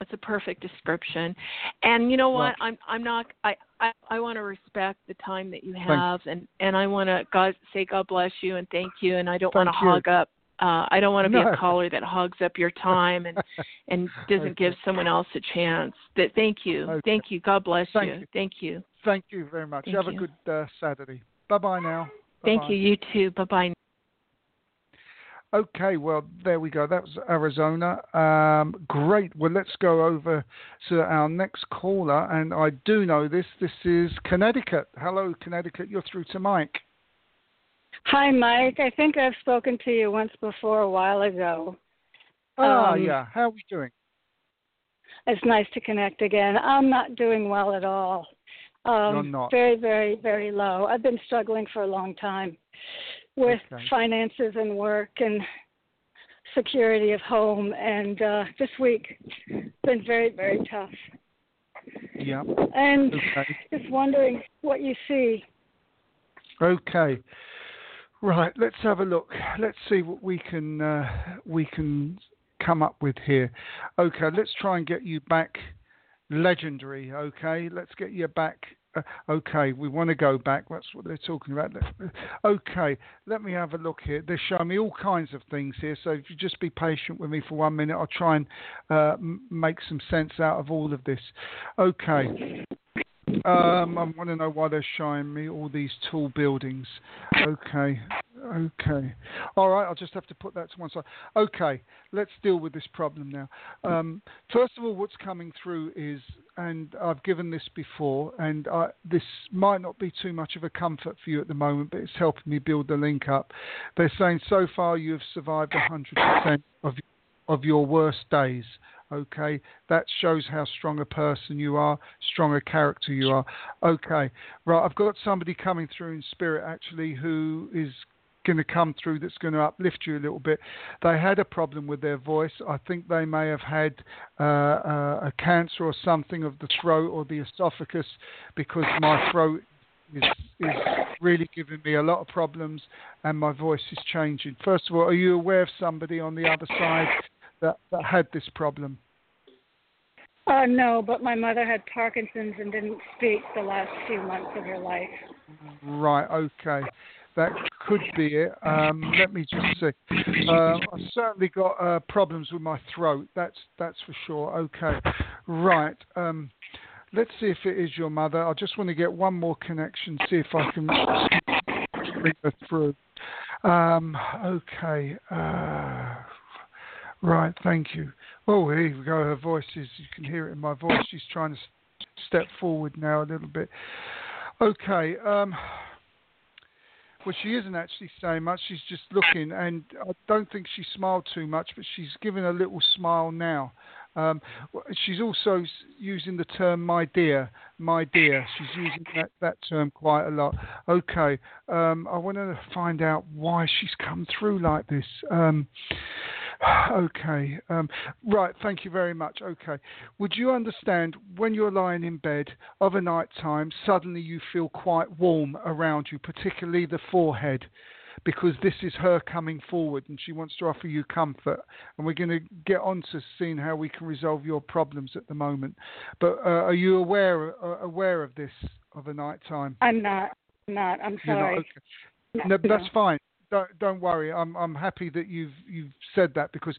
it's a perfect description. And you know what? Well, I'm I'm not I I, I want to respect the time that you have and and I want to God say God bless you and thank you and I don't want to hog up uh I don't want to no. be a caller that hogs up your time and and doesn't okay. give someone else a chance. That thank you. Okay. Thank you. God bless thank you. you. Thank you. Thank you very much. Thank Have you. a good uh, Saturday. Bye bye now. Thank Bye-bye. you. You too. Bye bye. Okay, well, there we go. That was Arizona. Um, great. Well, let's go over to our next caller. And I do know this. This is Connecticut. Hello, Connecticut. You're through to Mike. Hi, Mike. I think I've spoken to you once before a while ago. Ah, Um, yeah. How are we doing? It's nice to connect again. I'm not doing well at all. Um, You're not. Very, very, very low. I've been struggling for a long time with Okay. finances and work and security of home. And uh, this week, been very, very tough. Yeah. And Okay. just wondering what you see. Okay. Right. Let's have a look. Let's see what we can uh, we can come up with here. Okay. Let's try and get you back legendary. Okay. Let's get you back okay, we want to go back. That's what they're talking about. Okay, let me have a look here. They're showing me all kinds of things here. So if you just be patient with me for one minute, I'll try and uh, make some sense out of all of this. Okay. Um, I want to know why they're showing me all these tall buildings. Okay, okay. All right, I'll just have to put that to one side. Okay, let's deal with this problem now. Um, first of all, what's coming through is, and I've given this before, and I, this might not be too much of a comfort for you at the moment, but it's helping me build the link up. They're saying so far you have survived 100% of of your worst days. Okay, that shows how strong a person you are, strong a character you are. Okay, right, I've got somebody coming through in spirit actually who is going to come through that's going to uplift you a little bit. They had a problem with their voice. I think they may have had uh, uh, a cancer or something of the throat or the esophagus because my throat is, is really giving me a lot of problems and my voice is changing. First of all, are you aware of somebody on the other side that, that had this problem? Uh, no, but my mother had Parkinson's and didn't speak the last few months of her life. Right, okay. That could be it. Um, let me just see. Uh, I've certainly got uh, problems with my throat. That's that's for sure. Okay, right. Um, let's see if it is your mother. I just want to get one more connection. See if I can bring her through. Um, okay. Uh, Right, thank you. Oh, here we go. Her voice is, you can hear it in my voice. She's trying to step forward now a little bit. Okay. Um, well, she isn't actually saying much. She's just looking, and I don't think she smiled too much, but she's given a little smile now. Um, she's also using the term "my dear," my dear. She's using that, that term quite a lot. Okay, um, I want to find out why she's come through like this. Um, Okay. Um, right. Thank you very much. Okay. Would you understand when you're lying in bed of a night time, suddenly you feel quite warm around you, particularly the forehead, because this is her coming forward and she wants to offer you comfort. And we're going to get on to seeing how we can resolve your problems at the moment. But uh, are you aware uh, aware of this of a night time? I'm not. Not. I'm sorry. Not? Okay. No, that's fine don't, don't worry. I'm I'm happy that you've you've said that because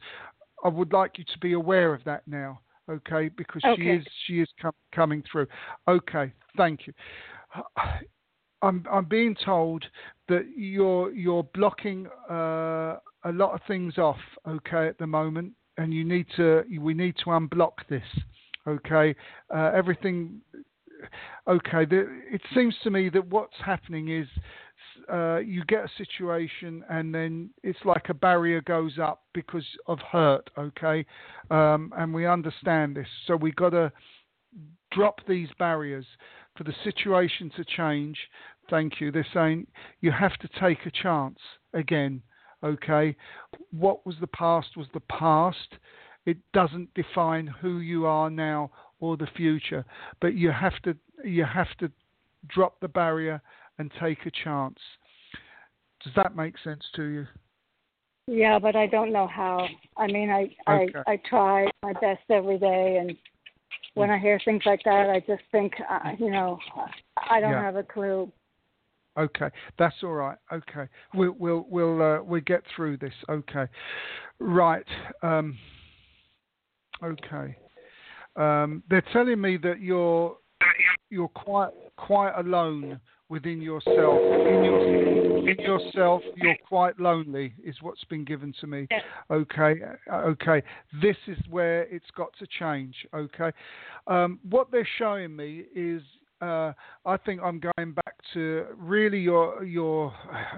I would like you to be aware of that now. Okay, because okay. she is she is com- coming through. Okay, thank you. I'm I'm being told that you're you're blocking uh, a lot of things off. Okay, at the moment, and you need to we need to unblock this. Okay, uh, everything. Okay, the, it seems to me that what's happening is uh, you get a situation and then it's like a barrier goes up because of hurt, okay? Um, and we understand this. So we got to drop these barriers for the situation to change. Thank you. They're saying you have to take a chance again, okay? What was the past was the past. It doesn't define who you are now or the future, but you have to you have to drop the barrier and take a chance. Does that make sense to you? Yeah, but I don't know how. I mean, I okay. I I try my best every day, and when I hear things like that, I just think, uh, you know, I don't yeah. have a clue. Okay, that's all right. Okay, we'll we'll we'll uh, we'll get through this. Okay, right. Um, okay. Um, they're telling me that you're you're quite quite alone within yourself. In, your, in yourself, you're quite lonely, is what's been given to me. Okay, uh, okay. This is where it's got to change. Okay, um, what they're showing me is. Uh, I think I'm going back to really your your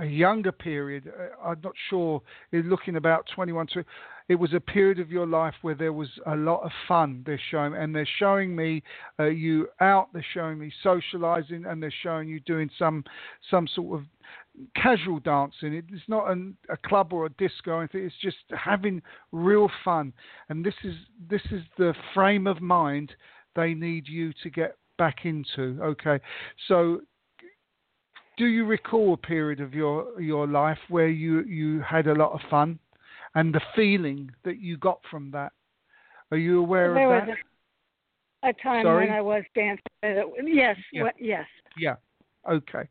younger period. Uh, I'm not sure. Looking about 21 to it was a period of your life where there was a lot of fun. They're showing, and they're showing me uh, you out. They're showing me socializing, and they're showing you doing some some sort of casual dancing. It's not an, a club or a disco or anything. It's just having real fun. And this is this is the frame of mind they need you to get back into. Okay, so do you recall a period of your your life where you you had a lot of fun? and the feeling that you got from that. Are you aware there of that? Was A time Sorry? when I was dancing. Yes, Yeah. what, yes. Yeah. Okay.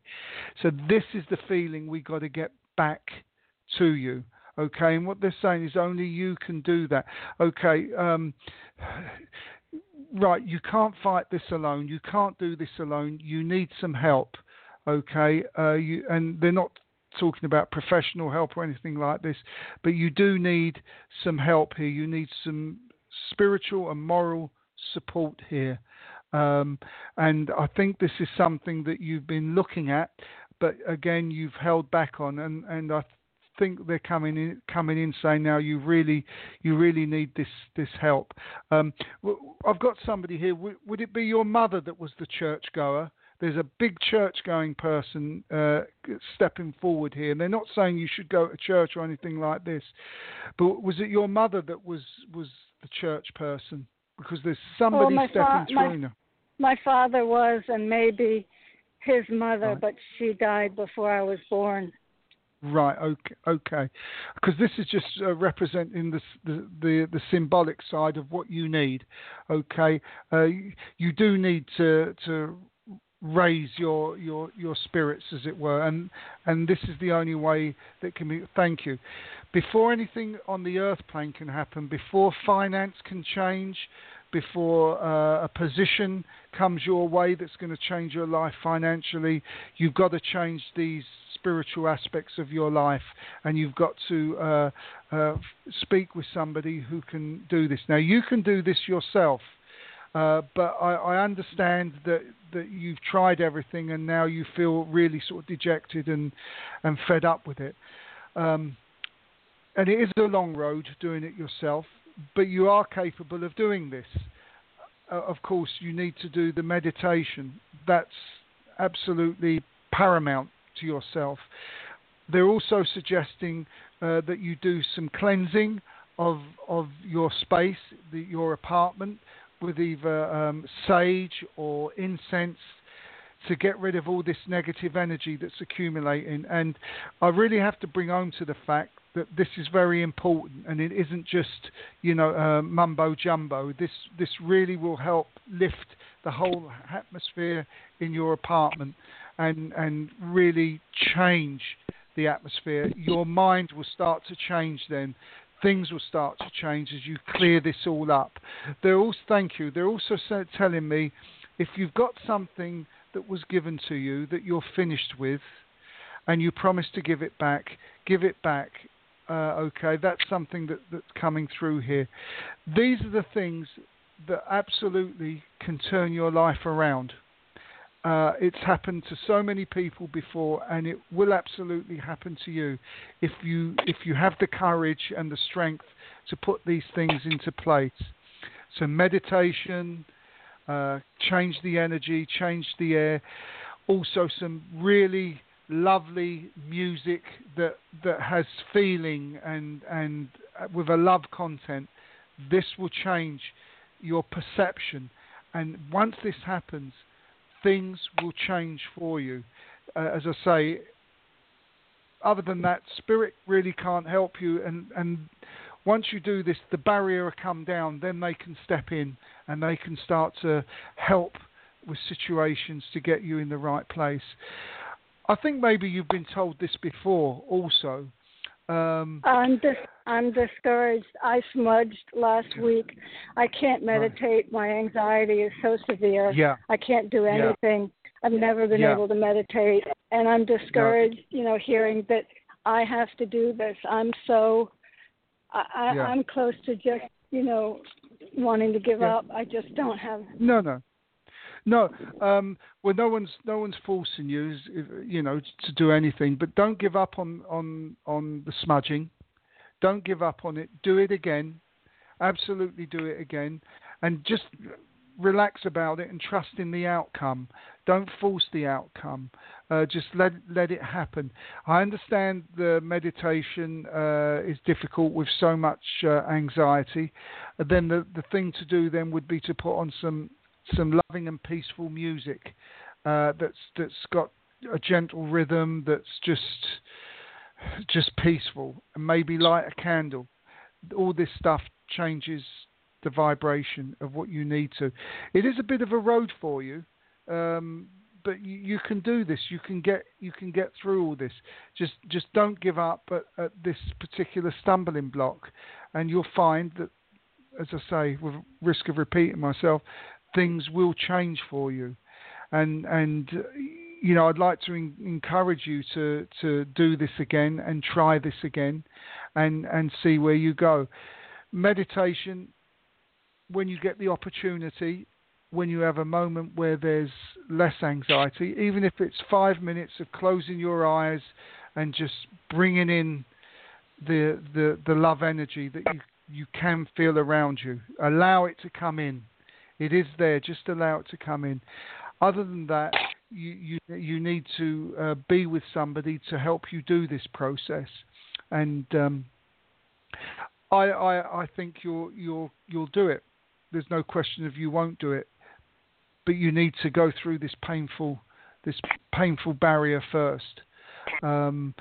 So this is the feeling we got to get back to you. Okay. And what they're saying is only you can do that. Okay. Um, right. You can't fight this alone. You can't do this alone. You need some help. Okay. Uh, you, and they're not talking about professional help or anything like this, but you do need some help here. You need some spiritual and moral support here. Um, and I think this is something that you've been looking at, but again, you've held back on, and, and I think they're coming in, coming in saying now you really, you really need this this help. Um, I've got somebody here. W- would it be your mother that was the church goer? There's a big church going person uh, stepping forward here, and they're not saying you should go to church or anything like this. But was it your mother that was was the church person? Because there's somebody my stepping fa- through my- now. My father was, and maybe his mother, Right. but she died before I was born. Right. Okay. Okay. Because this is just uh, representing the, the the the symbolic side of what you need. Okay. Uh, you, you do need to to raise your your your spirits, as it were, and and this is the only way that can be. Thank you. Before anything on the earth plane can happen, before finance can change, before uh, a position comes your way that's going to change your life financially, you've got to change these spiritual aspects of your life, and you've got to uh, uh, speak with somebody who can do this. Now, you can do this yourself. Uh, but I, I understand that, that you've tried everything and now you feel really sort of dejected and, and fed up with it. Um, and it is a long road doing it yourself, but you are capable of doing this. Uh, of course, you need to do the meditation. That's absolutely paramount to yourself. They're also suggesting uh, that you do some cleansing of of your space, the, your apartment, with either um, sage or incense to get rid of all this negative energy that's accumulating. And I really have to bring home to the fact that this is very important, and it isn't just you know uh, mumbo jumbo. This this really will help lift the whole atmosphere in your apartment, and and really change the atmosphere. Your mind will start to change then. Things will start to change as you clear this all up. They're also thank you. They're also telling me if you've got something that was given to you that you're finished with, and you promise to give it back, give it back. Uh, okay, that's something that, that's coming through here. These are the things that absolutely can turn your life around. Uh, it's happened to so many people before, and it will absolutely happen to you if you if you have the courage and the strength to put these things into place. So meditation, uh, change the energy, change the air. Also, some really lovely music that that has feeling and and uh, with a love content. This will change your perception, and once this happens, things will change for you. Uh, as I say, other than that, spirit really can't help you, and and once you do this, the barrier will come down. Then they can step in and they can start to help with situations to get you in the right place. I think maybe you've been told this before, also. Um, dis- I'm discouraged. I smudged last week. I can't meditate. My anxiety is so severe. yeah, I can't do anything. Yeah. I've never been Yeah. able to meditate, and I'm discouraged. You know, hearing that I have to do this. I'm so. I, I Yeah. I'm close to just you know wanting to give Yeah. up. I just don't have. No, no, no. Um, well, no one's no one's forcing you, you know, to do anything. But don't give up on on on the smudging. Don't give up on it. Do it again. Absolutely, do it again, and just relax about it and trust in the outcome. Don't force the outcome. Uh, just let let it happen. I understand the meditation uh, is difficult with so much uh, anxiety. Uh, then the the thing to do then would be to put on some some loving and peaceful music uh, that's that's got a gentle rhythm that's just just peaceful and maybe light a candle all this stuff changes the vibration of what you need to. It is a bit of a road for you, um, but you, you, can do this. You can get you can get through all this. Just just don't give up at, at this particular stumbling block, and you'll find that, as I say, with risk of repeating myself, things will change for you, and and you know I'd like to in, encourage you to to do this again and try this again, and and see where you go. Meditation when you get the opportunity, when you have a moment where there's less anxiety, even if it's five minutes of closing your eyes and just bringing in the the, the love energy that you you can feel around you. Allow it to come in. It is there. Just allow it to come in. Other than that, you you, you need to uh, be with somebody to help you do this process. And um, I, I I think you'll you'll you'll do it there's no question of you won't do it, but you need to go through this painful this painful barrier first. Um,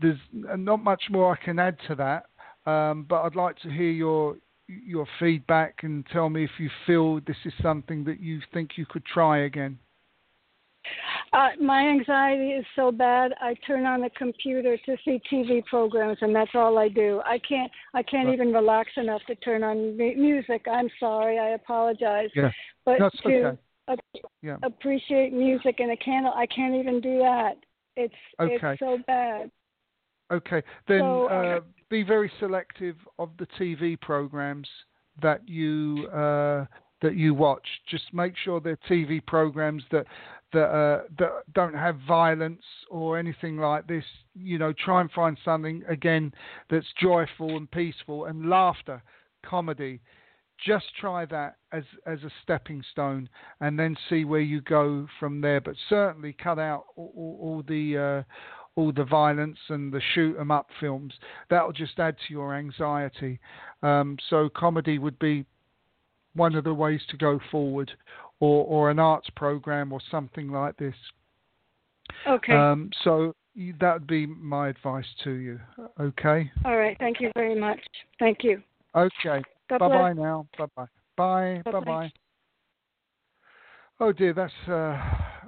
there's not much more I can add to that, um, but I'd like to hear your your feedback and tell me if you feel this is something that you think you could try again. Uh, my anxiety is so bad. I turn on the computer to see TV programs, and that's all I do. I can't. I can't even relax enough to turn on music. I'm sorry. I apologize. Yeah. But that's to okay. yeah. appreciate music, and a can't. I can't even do that. It's okay. it's so bad. Okay, then so, uh, be very selective of the TV programs that you uh, that you watch. Just make sure they're TV programs that that uh, that don't have violence or anything like this. You know, try and find something again that's joyful and peaceful and laughter, comedy. Just try that as as a stepping stone, and then see where you go from there. But certainly cut out all, all, all the uh, all the violence and the shoot 'em up films. That'll just add to your anxiety. Um, so comedy would be one of the ways to go forward, or, or an arts program or something like this. Okay. Um, so that would be my advice to you. Okay. All right. Thank you very much. Thank you. Okay. bye bye now. Bye bye. Bye bye bye. Oh dear, that's uh,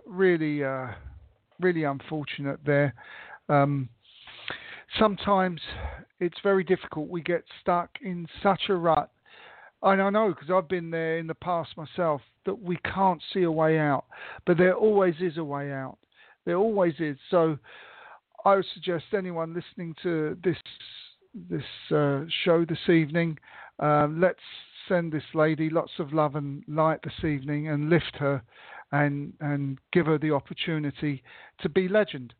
really uh, really unfortunate there. Um, sometimes it's very difficult. We get stuck in such a rut and I know because I've been there in the past myself that we can't see a way out, but there always is a way out. There always is. So I would suggest anyone listening to this this uh, show this evening, uh, let's send this lady lots of love and light this evening and lift her and and give her the opportunity to be legend.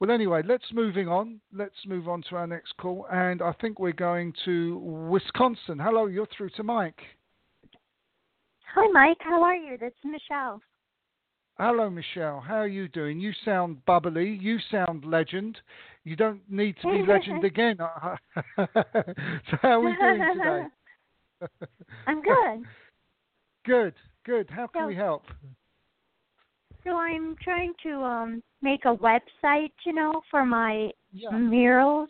Well, anyway, let's moving on. Let's move on to our next call, and I think we're going to Wisconsin. Hello, you're through to Mike. Hi, Mike. How are you? That's Michelle. Hello, Michelle. How are you doing? You sound bubbly. You sound legend. You don't need to be legend again. so how are we doing today? I'm good. good, good. How can so, we help? So I'm trying to um make a website, you know, for my yeah. murals.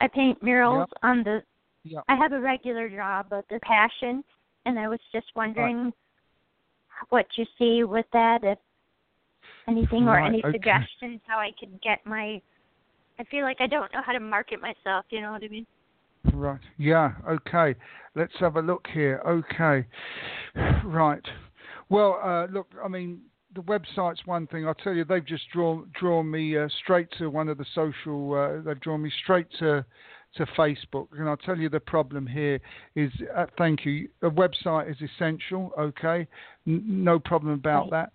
I paint murals on the. Yep. I have a regular job, but the passion, and I was just wondering right. what you see with that, if anything right, or any okay. suggestions how I could get my. I feel like I don't know how to market myself. You know what I mean? Right. Yeah. Okay. Let's have a look here. Okay. Right. Well, uh, look. I mean, the website's one thing. I'll tell you, they've just drawn drawn me uh, straight to one of the social. Uh, they've drawn me straight to to Facebook, and I'll tell you the problem here is. Uh, thank you. A website is essential. Okay, N- no problem about that.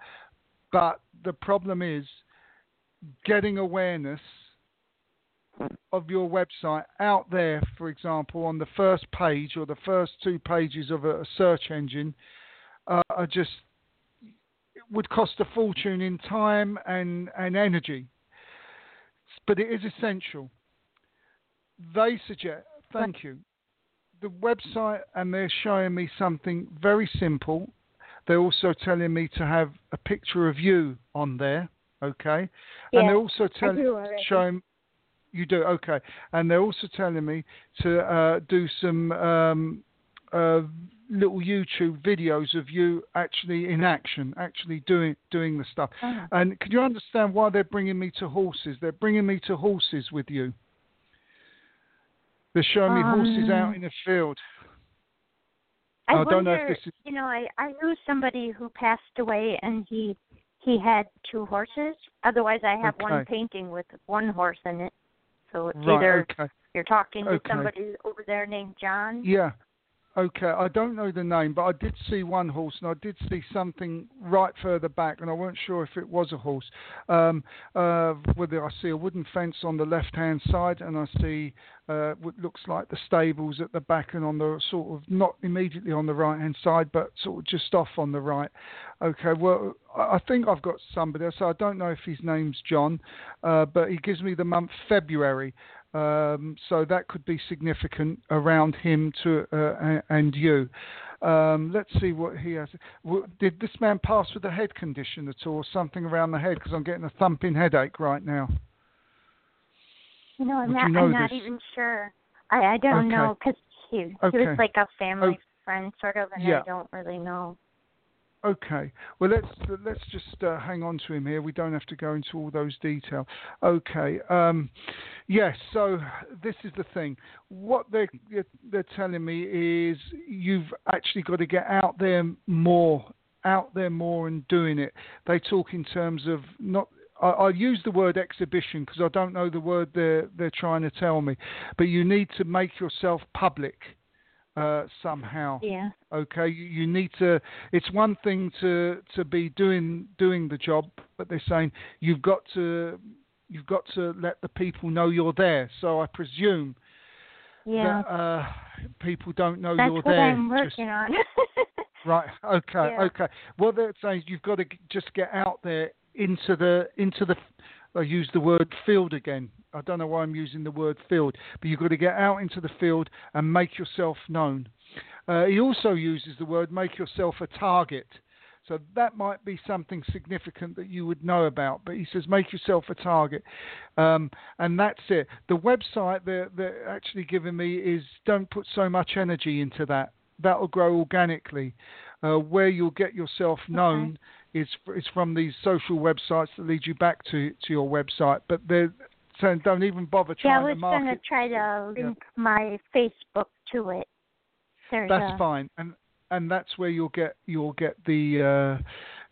But the problem is getting awareness of your website out there. For example, on the first page or the first two pages of a, a search engine uh, are just would cost a fortune in time and, and energy, but it is essential. They suggest, thank you, the website, and they're showing me something very simple. They're also telling me to have a picture of you on there, okay? Yeah, and they're also telling, showing you do okay, and they're also telling me to uh, do some um, uh, little YouTube videos of you actually in action, actually doing doing the stuff. Oh. And can you understand why they're bringing me to horses? They're bringing me to horses with you. They're showing me horses out Um, in the field. I, I wonder, don't know if this is- you know, I I knew somebody who passed away, and he he had two horses. Otherwise, I have one painting with one horse in it. So it's Right. either Okay. you're talking to Okay. somebody over there named John. Yeah. Okay, I don't know the name, but I did see one horse, and I did see something right further back, and I weren't sure if it was a horse. Um, uh, whether I see a wooden fence on the left-hand side, and I see uh, what looks like the stables at the back, and on the sort of not immediately on the right-hand side, but sort of just off on the right. Okay, well, I think I've got somebody. So I don't know if his name's John, uh, but he gives me the month February. Um, so that could be significant around him to uh, and you. Um, let's see what he has. Did this man pass with a head condition at all, or something around the head? Because I'm getting a thumping headache right now. You know, I'm Would not. you know I'm not even sure. I I don't Okay. know because he he Okay. was like a family Oh. friend, sort of, and Yeah. I don't really know. Okay. Well, let's let's just uh, hang on to him here. We don't have to go into all those details. Okay. Um, yes. So this is the thing. What they they're telling me is you've actually got to get out there more, out there more, and doing it. They talk in terms of not. I, I use the word exhibition because I don't know the word they're they're trying to tell me, but you need to make yourself public uh, somehow Yeah. okay you, you need to it's one thing to to be doing doing the job but they're saying you've got to you've got to let the people know you're there so i presume Yeah. that uh people don't know That's you're there. That's what I'm just- working on. right okay Yeah. okay what they're saying is you've got to just get out there into the into the I use the word field again. I don't know why I'm using the word field, but you've got to get out into the field and make yourself known. Uh, he also uses the word make yourself a target. So that might be something significant that you would know about. But he says make yourself a target, um, and that's it. The website they're, they're actually giving me is don't put so much energy into that. That will grow organically. Uh, where you'll get yourself known is is from these social websites that lead you back to to your website. But they're saying don't even bother trying yeah, I was to gonna try to link my Facebook to it. There's That's a, fine, and and that's where you'll get you'll get the uh,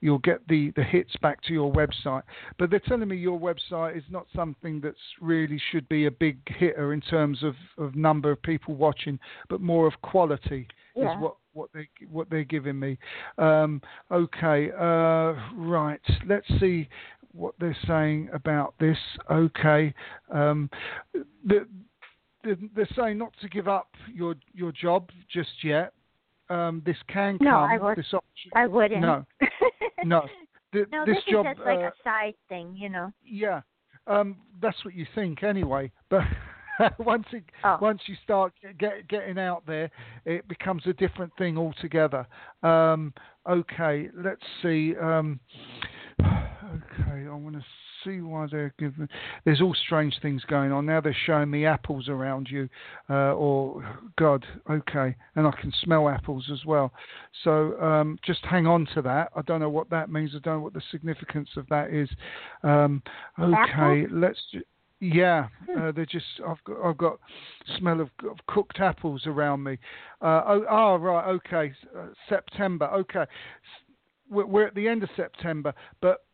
you'll get the the hits back to your website. But they're telling me your website is not something that's really should be a big hitter in terms of of number of people watching, but more of quality Yeah. is what what they what they're giving me. Um, okay, uh, right. Let's see what they're saying about this. Okay, um, the, the, they're saying not to give up your your job just yet. Um, this can No, come. I would- This option. I wouldn't. No, no. Th- no, this, this, job. is just like uh, a side thing, you know. yeah, um, that's what you think anyway. But once it, Oh. once you start get, getting out there, it becomes a different thing altogether. Um, okay, let's see. Um, okay, I want to see why they're giving. There's all strange things going on now. They're showing me apples around you, uh, or God, okay, and I can smell apples as well. So um, just hang on to that. I don't know what that means. I don't know what the significance of that is. Um, okay, Apples? let's. Ju- yeah, uh, they're just. I've got. I've got smell of, of cooked apples around me. Uh, oh, oh, right. Okay. Uh, September. Okay. We're, we're at the end of September, but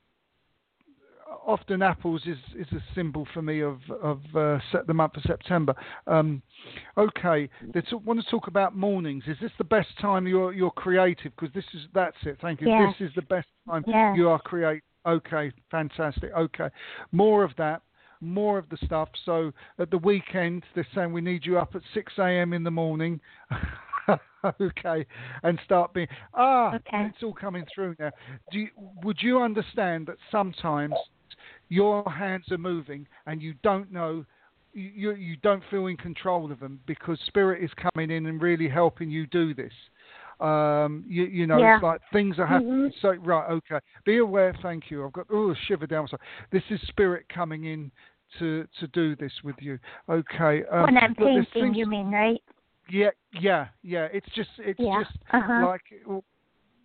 often apples is is a symbol for me of of uh, set the month of September. Um, okay, they talk, want to talk about mornings. Is this the best time you're you're creative? Because this is that's it. Thank you. Yes. This is the best time Yes. you are creative. Okay, fantastic. Okay, more of that. More of the stuff. So at the weekend, they're saying we need you up at 6 a.m. in the morning. okay, and start being ah. Okay. It's all coming through now. Do you, would you understand that sometimes your hands are moving and you don't know you you don't feel in control of them because spirit is coming in and really helping you do this um you you know Yeah. it's like things are happening Mhm. so right okay be aware thank you i've got oh shiver down spine. this is spirit coming in to to do this with you okay um, when I'm painting, you mean, right? Yeah, yeah, yeah. It's just it's Yeah. just Uh-huh. like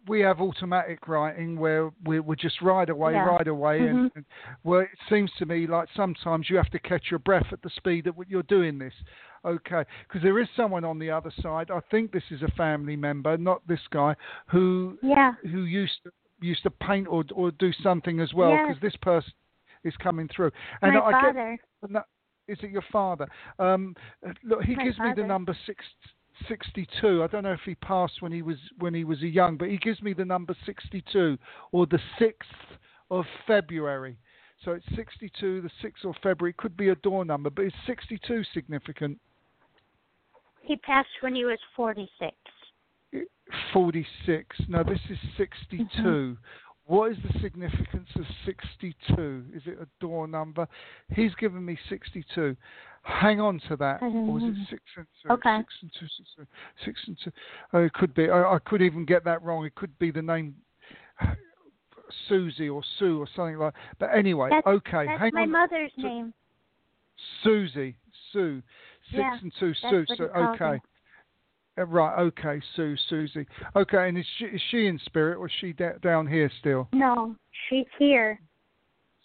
we have automatic writing where we we just ride away, Yeah. ride away, and, Mhm. and well, it seems to me like sometimes you have to catch your breath at the speed that you're doing this. Okay, because there is someone on the other side. I think this is a family member, not this guy, who Yeah. who used to used to paint or or do something as well. Yes. Because this person is coming through, and My I get father. no, is it your father? Um, look, he My gives me the number six, 62. I don't know if he passed when he was when he was a young, but he gives me the number 62 or the 6th of February. So it's 62, the 6th of February. It could be a door number, but is 62 significant? He passed when he was 46. 46. Now this is 62. Mm-hmm. What is the significance of 62? Is it a door number? He's given me 62. Hang on to that. Or is it 6 and 2? Okay. 6 and 2, 6 and 6 and 2. Oh, it could be. I, I could even get that wrong. It could be the name Susie or Sue or something like That. But anyway, That's- okay. That's hang my on. mother's name. Susie. Sue. 6 Yeah, and 2, That's Sue. what So, he okay. Uh, Right, okay, Sue, Susie. Okay, and is she, is she in spirit or is she da- down here still? No, she's here.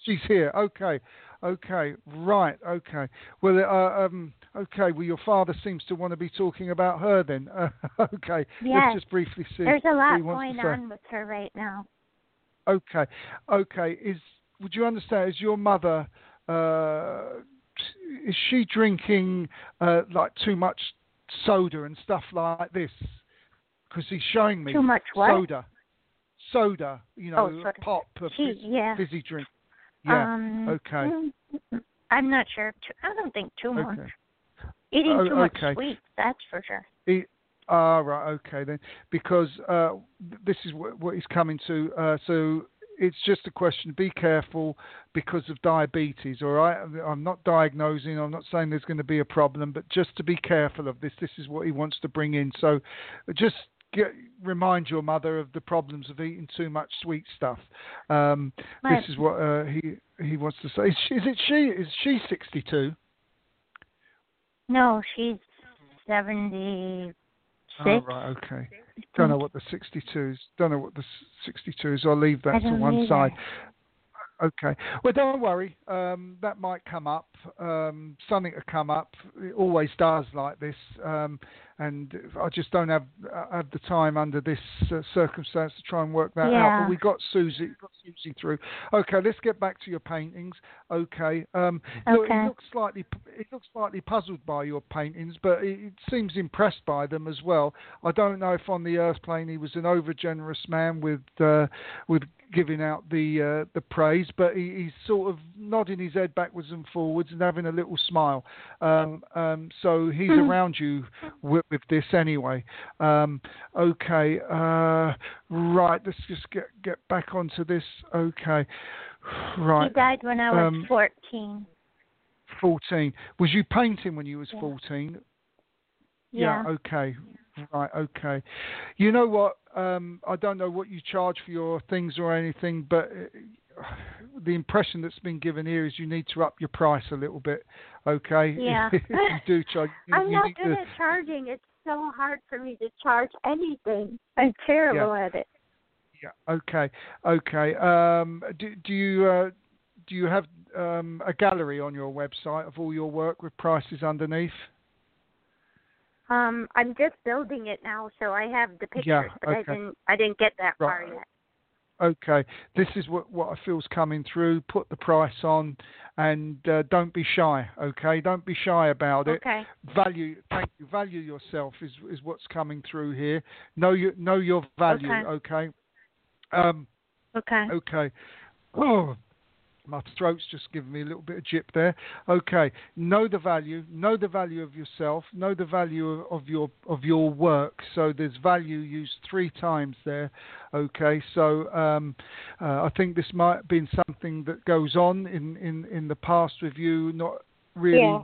She's here. Okay, okay, right, okay. Well, uh, um, okay. Well, your father seems to want to be talking about her then. Uh, okay, Yes. let's just briefly see. There's a lot going on with her right now. Okay, okay. Is would you understand? Is your mother? Uh, is she drinking uh, like too much soda and stuff like this? Because he's showing me Too much what? soda, soda. You know, Oh, pop, a She, fizz- yeah. fizzy drink. Yeah. Um, okay. mm, I'm not sure. I don't think too much. Okay. Eating Oh, too much sweets, that's for sure. He, ah, right, okay then, because uh, this is what, what he's coming to. Uh, so it's just a question. Be careful because of diabetes. All right, I'm not diagnosing. I'm not saying there's going to be a problem, but just to be careful of this. This is what he wants to bring in. So just. Get, remind your mother of the problems of eating too much sweet stuff. Um, this is what uh, he he wants to say. Is, she, is it she? Is she 62? No, she's 76. Oh, right, okay. Don't know what the 62 is. Don't know what the 62 is. I'll leave that to one either. side. Okay. Well, don't worry. Um, that might come up. Um, something to come up. It always does like this. Um, and I just don't have uh, have the time under this uh, circumstance to try and work that out. But we got Susie, got Susie through. Okay, let's get back to your paintings. Okay. Um, look, Okay. he looks slightly he looks slightly puzzled by your paintings, but it, he seems impressed by them as well. I don't know if on the earth plane he was an over generous man with uh, with giving out the uh, the praise, but he, he's sort of nodding his head backwards and forwards and having a little smile. Um, um, so he's Mhm. around you with, with this anyway. Um, okay, uh, right. Let's just get get back onto this. Okay, right. He died when I was Um, 14. Fourteen. Was you painting when you was Yeah. fourteen? Yeah. Okay. Right. Okay. You know what? Um, I don't know what you charge for your things or anything, but uh, the impression that's been given here is you need to up your price a little bit. Okay. Yeah. if you do charge, you, I'm you not good to. at charging. It's so hard for me to charge anything. I'm terrible at it. Yeah. Okay. Okay. Um, do, do you uh, do you have um, a gallery on your website of all your work with prices underneath? Um, I'm just building it now, so I have the pictures, Yeah, but I didn't I didn't get that far yet. Okay, this is what, what I feel's coming through. Put the price on, and uh, don't be shy. Okay, don't be shy about it. Okay. Value, thank you. Value yourself is is what's coming through here. Know your know your value. Okay. Okay. Um, Okay. okay. Oh, my throat's just giving me a little bit of jip there. Okay. Know the value. Know the value of yourself. Know the value of, of your of your work. So there's value used three times there. Okay. So um, uh, I think this might have been something that goes on in in in the past with you, not really. Yeah.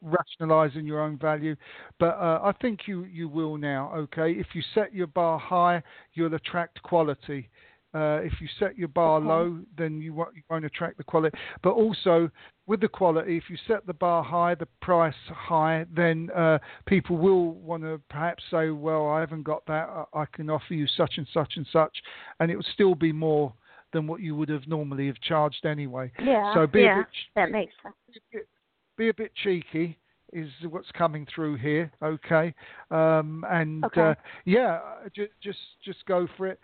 Rationalizing your own value, but uh, I think you you will now. Okay, if you set your bar high, you'll attract quality Uh, if you set your bar Okay. low, then you won't, you won't attract the quality. But also with the quality, if you set the bar high, the price high, then uh, people will want to perhaps say, "Well, I haven't got that. I, I can offer you such and such and such," and it will still be more than what you would have normally have charged anyway. Yeah. So be a yeah. bit that makes sense. be a bit cheeky is what's coming through here okay um and Okay. uh, yeah just just just go for it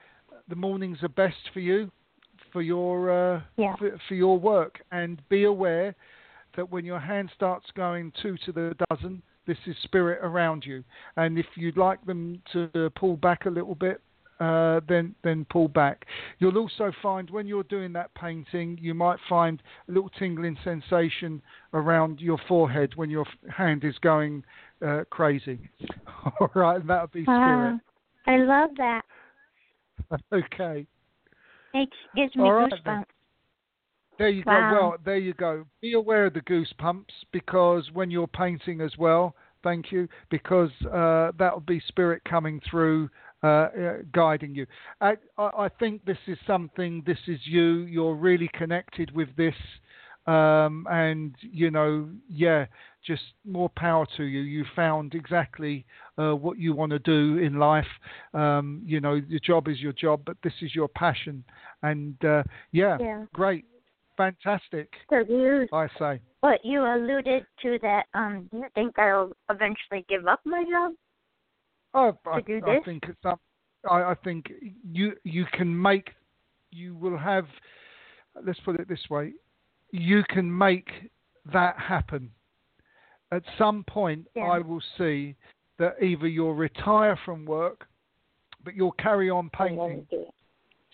the mornings are best for you for your uh Yeah. for, for your work and be aware that when your hand starts going two to the dozen this is spirit around you and if you'd like them to pull back a little bit uh, then then pull back. You'll also find when you're doing that painting, you might find a little tingling sensation around your forehead when your hand is going uh, crazy. All right, and that'll be Wow. I love that. okay. It gives me All right, goosebumps. then. There you Wow. go. Well, there you go. Be aware of the goosebumps because when you're painting as well, thank you, because uh, that'll be spirit coming through, uh, uh, guiding you. I, I, I think this is something. This is you. You're really connected with this, um, and you know, yeah, just more power to you. You found exactly uh, what you want to do in life. Um, you know, your job is your job, but this is your passion, and uh, yeah, Yeah. great, fantastic. So you I say. But you alluded to that. Um, do you think I'll eventually give up my job? Oh, I, do I this? think it's up. I, I think you you can make. You will have. Let's put it this way. You can make that happen. At some point, Yeah. I will see that either you'll retire from work, but you'll carry on painting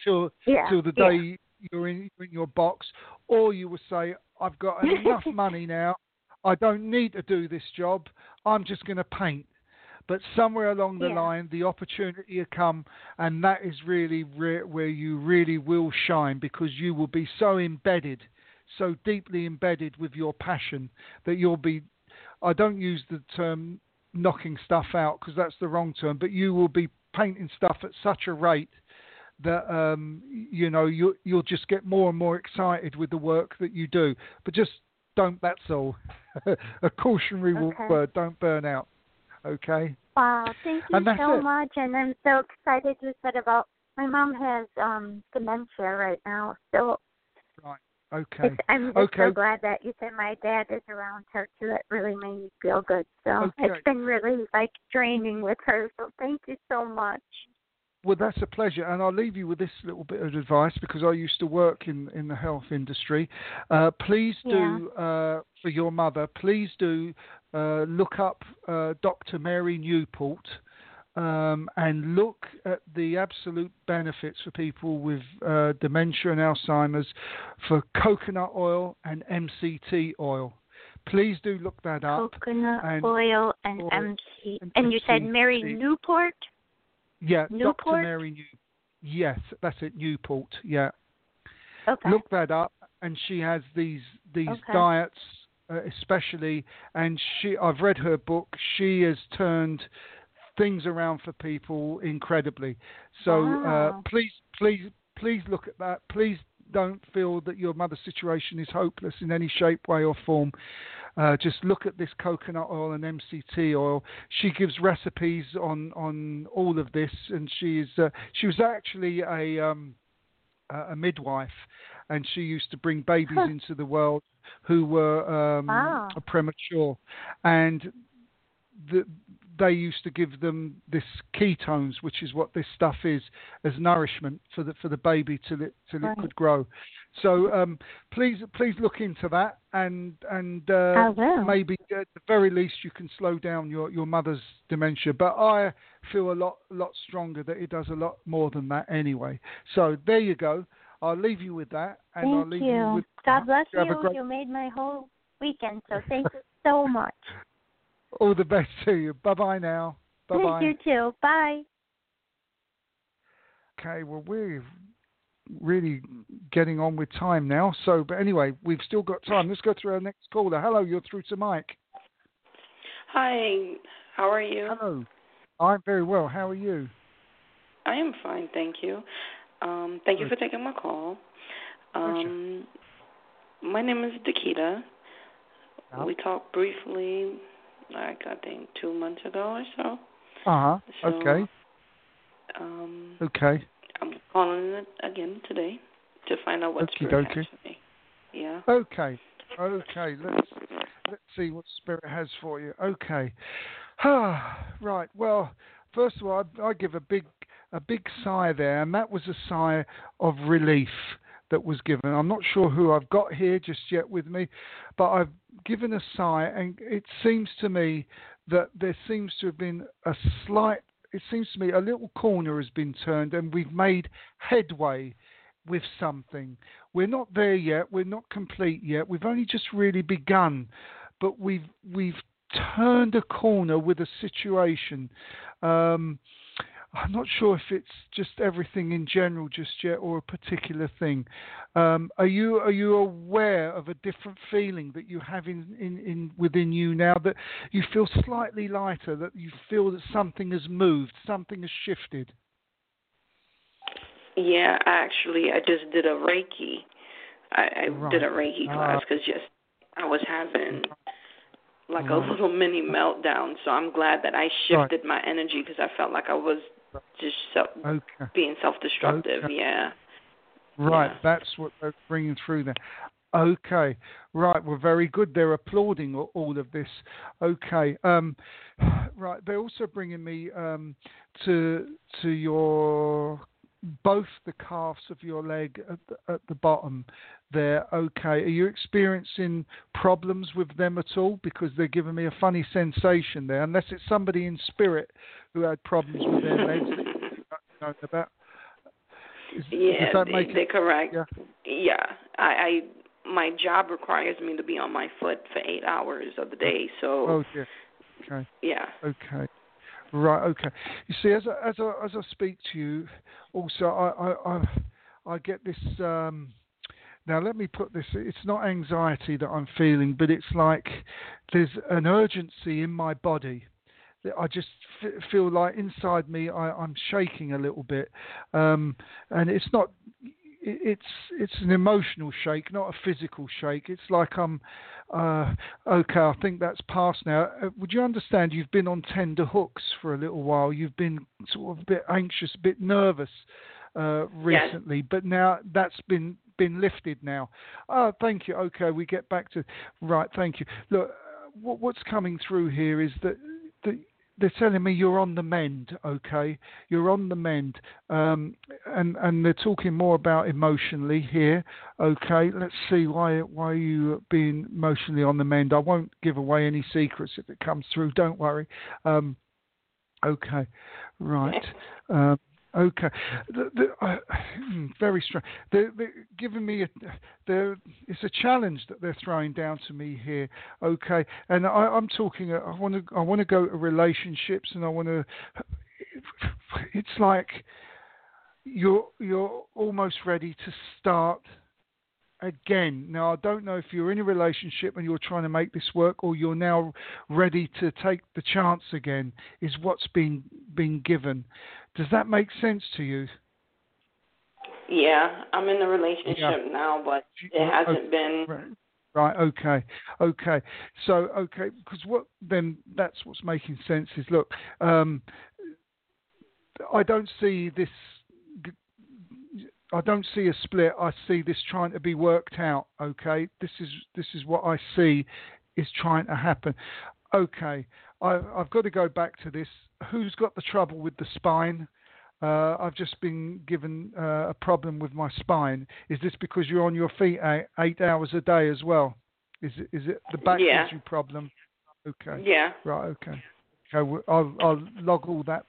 till Yeah. till the yeah. day you're in, in your box, or you will say, "I've got enough money now. I don't need to do this job. I'm just going to paint." But somewhere along the Yeah. line, the opportunity will come, and that is really re- where you really will shine because you will be so embedded, so deeply embedded with your passion that you'll be. I don't use the term knocking stuff out because that's the wrong term, but you will be painting stuff at such a rate that um, you know you you'll just get more and more excited with the work that you do. But just don't. That's all. a cautionary Okay. word. Don't burn out. Okay. Wow, thank you so it. much, and I'm so excited you said about my mom has um dementia right now. So Okay. it's, I'm just Okay. so glad that you said my dad is around her too. That really made me feel good. So Okay. it's been really like draining with her. So thank you so much. Well, that's a pleasure, and I'll leave you with this little bit of advice because I used to work in, in the health industry. Uh, please do uh, for your mother. Please do uh, look up uh, Dr. Mary Newport um, and look at the absolute benefits for people with uh, dementia and Alzheimer's for coconut oil and MCT oil. Please do look that up. Coconut and- oil and oil MC. and And you said Mary Newport. Yeah, Dr. Mary New. Yes, that's it, Newport. Yeah. Okay. look that up and she has these these Okay. diets uh, especially and she I've read her book she has turned things around for people incredibly. So uh, please please please look at that. Please don't feel that your mother's situation is hopeless in any shape way or form. Uh, just look at this coconut oil and MCT oil. She gives recipes on, on all of this, and she's uh, she was actually a um, a a midwife, and she used to bring babies into the world who were um, Wow. premature, and the, they used to give them this ketones, which is what this stuff is, as nourishment for the for the baby till it till Right. it could grow. So um, please please look into that, and and uh, maybe at the very least you can slow down your, your mother's dementia. But I feel a lot lot stronger that it does a lot more than that anyway. So there you go. I'll leave you with that, and I'll leave you. with God bless you you. You made my whole weekend. So thank you so much. All the best to you. Bye bye now. Bye bye. You too. Bye. Okay, well we're really getting on with time now. So, but anyway, we've still got time. Let's go through our next caller. Hello, you're through to Mike. Hi, how are you? Hello. I'm very well. How are you? I am fine, thank you. Um, thank you for taking my call. Um, my name is Dakita. Yeah. We talked briefly, like I think two months ago or so. Uh huh. So, Okay. Um, Okay. I'm calling it again today to find out what's Okie dokie. has. Yeah. Okay. Okay. Let's let's see what spirit has for you. Okay. Ah, right. Well, first of all, I, I give a big a big sigh there, and that was a sigh of relief that was given. I'm not sure who I've got here just yet with me, but I've given a sigh, and it seems to me that there seems to have been a slight. It seems to me a little corner has been turned, and we've made headway with something. We're not there yet. We're not complete yet. We've only just really begun, but we've we've turned a corner with a situation. Um, I'm not sure if it's just everything in general just yet or a particular thing. Um, are you are you aware of a different feeling that you have in, in, in within you now that you feel slightly lighter, that you feel that something has moved, something has shifted? Yeah, actually, I just did a Reiki. I, I Right. did a Reiki Ah. class because just I was having like a little mini meltdown. So I'm glad that I shifted my energy because I felt like I was just self, Okay. being self-destructive. Okay. Yeah. Right, Yeah. that's what they're bringing through there. Okay, right, well, very good. They're applauding all- of this. Okay, um, right. They're also bringing me um, to to your both the calves of your leg at the, at the bottom there. Okay, are you experiencing problems with them at all? Because they're giving me a funny sensation there. Unless it's somebody in spirit who had problems with their legs don't about. Is, Yeah, does they, they're correct. Yeah. Yeah, I, I my job requires me to be on my foot for eight hours of the day. So Oh dear. Okay. yeah, Okay. Right. Okay. You see, as I, as I, as I speak to you, also I I I, I get this. Um, now let me put this. It's not anxiety that I'm feeling, but it's like there's an urgency in my body. I just f- feel like inside me I, I'm shaking a little bit, um, and it's not. It's it's an emotional shake, not a physical shake. It's like I'm uh, okay, I think that's past now. Uh, would you understand you've been on tender hooks for a little while? You've been sort of a bit anxious, a bit nervous uh, recently, but now that's been been lifted now. Oh, thank you. Okay, we get back to right. Thank you. Look, what, what's coming through here is that that they're telling me you're on the mend. Okay, you're on the mend, um, and and they're talking more about emotionally here. Okay, let's see why why you being emotionally on the mend. I won't give away any secrets if it comes through. Don't worry. Um, okay, right. Um, okay, the, the, uh, very strong. They're, they're giving me a. It's a challenge that they're throwing down to me here. Okay, and I, I'm talking. uh, I want to. I want to go to relationships, and I want to. It's like you're you're almost ready to start again. Now, I don't know if you're in a relationship and you're trying to make this work, or you're now ready to take the chance again. Is what's been been given. Does that make sense to you? yeah. I'm in a relationship Yeah. now, but it hasn't okay, been. Right. Right. Okay. Okay. So okay, because what then? That's what's making sense. Is look, um, I don't see this. I don't see a split. I see this trying to be worked out. Okay. This is this is what I see is trying to happen. Okay. I, I've got to go back to this. Who's got the trouble with the spine? Uh, I've just been given uh, a problem with my spine. Is this because you're on your feet eight, eight hours a day as well? Is it is it the back Yeah. you problem? Okay. Yeah. Right. Okay. Okay. well, I'll I'll log all that,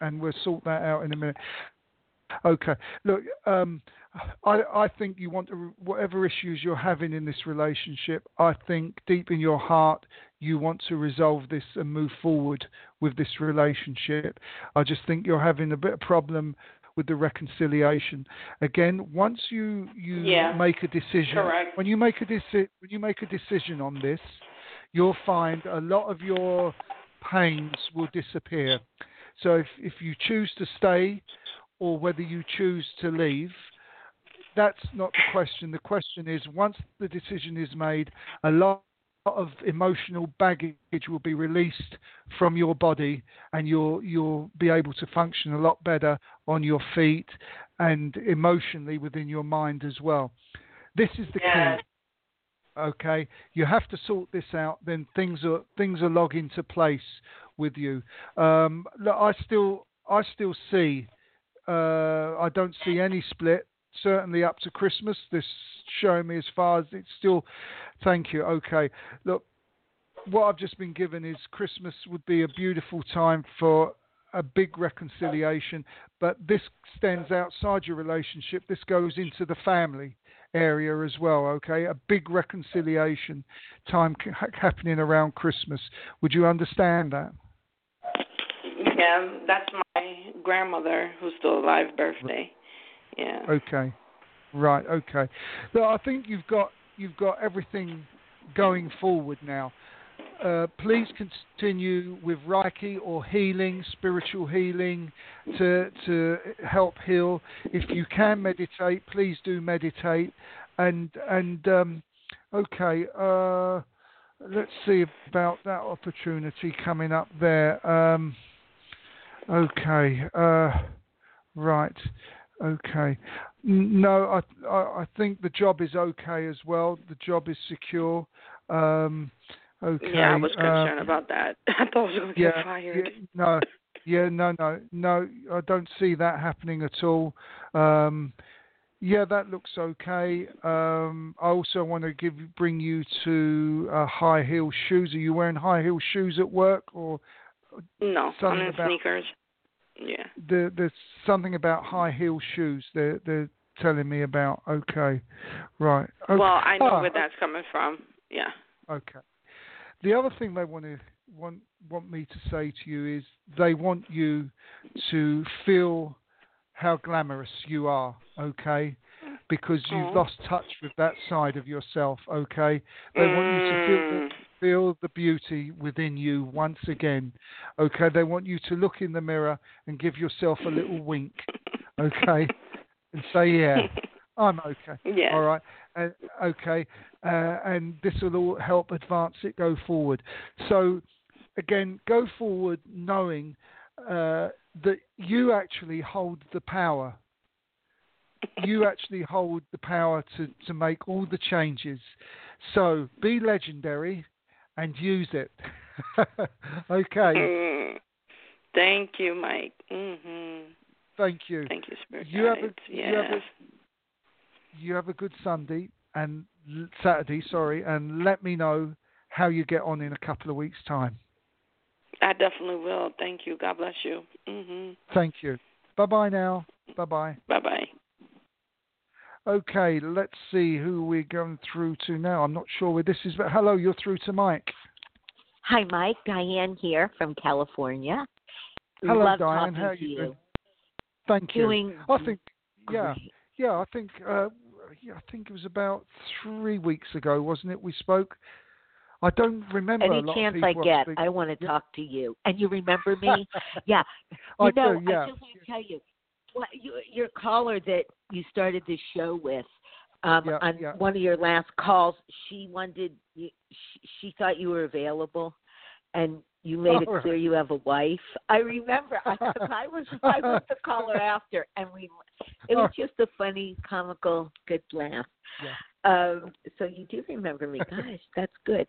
and we'll sort that out in a minute. Okay. Look, um, I I think you want to whatever issues you're having in this relationship. I think deep in your heart you want to resolve this and move forward with this relationship. I just think you're having a bit of problem with the reconciliation. Again, once you you Yeah. make a decision, Correct. when you make a deci- when you make a decision on this, you'll find a lot of your pains will disappear. So if if you choose to stay or whether you choose to leave. That's not the question. The question is once the decision is made, a lot of emotional baggage will be released from your body and you'll you'll be able to function a lot better on your feet and emotionally within your mind as well. This is the Yeah. key. Okay, you have to sort this out. Then things are things are log into place with you. Um, look, I still I still see. Uh, I don't see any split. Certainly up to Christmas. This showing me as far as it's still. Thank you. Okay. Look, what I've just been given is Christmas would be a beautiful time for a big reconciliation, but this stands outside your relationship. This goes into the family area as well. Okay, a big reconciliation time happening around Christmas. Would you understand that? Yeah, that's my grandmother who's still alive birthday. Yeah. Okay, right. Okay. So I think you've got you've got everything going forward now. Uh, please continue with Reiki or healing, spiritual healing, to to help heal. If you can meditate, please do meditate. And and um, okay, uh, let's see about that opportunity coming up there. Um, okay, uh, right. Okay. No, I, I I think the job is okay as well. The job is secure. Um, okay. Yeah, I was concerned about that. I thought I was going to yeah, get fired. yeah, no, yeah, no, no, no. I don't see that happening at all. Um, yeah, that looks okay. Um, I also want to give bring you to uh, high heel shoes. Are you wearing high heel shoes at work, or No, I'm something in about- sneakers. Yeah. there, there's something about high heel shoes? They're they're telling me about. Okay, right. Okay. Well, I know Ah, where that's coming from. Yeah. Okay. The other thing they want to want want me to say to you is they want you to feel how glamorous you are, okay? Because you've Oh. lost touch with that side of yourself, okay? They want you to feel the, Mm. feel the beauty within you once again, okay? They want you to look in the mirror and give yourself a little wink, okay? And say, yeah, I'm okay. Yeah. All right. Uh, okay. Uh, and this will all help advance it, go forward. So, again, go forward knowing uh, that you actually hold the power. You actually hold the power to, to make all the changes. So, be legendary and use it. okay. Mm. Thank you, Mike. Mhm. Thank you. Thank you, Spirit You have a- Guides. you have a- you have a good Sunday and Saturday, sorry, and let me know how you get on in a couple of weeks' time. I definitely will. Thank you. God bless you. Mhm. Thank you. Bye bye now. Bye bye. Bye bye. Okay, let's see who we're going through to now. I'm not sure where this is, but hello, you're through to Mike. Hi, Mike. Diane here from California. Hello, Love Diane. How are you you. doing? Thank you. Doing I think, yeah, great. yeah, I think, uh, yeah, I think it was about three weeks ago, wasn't it? We spoke. I don't remember. Any a lot chance I get, speak- I want to Yeah. talk to you. And you remember me? yeah. I know, do, yeah. I just want to tell you, what, you, your caller that you started this show with, um, Yeah, on yeah. one of your last calls, she wanted, you, she, she thought you were available, and you made it All clear you have a wife. I remember I, I was I was the caller after, and we it was just a funny, comical, good laugh. Yeah. Um, so you do remember me. Gosh, that's good.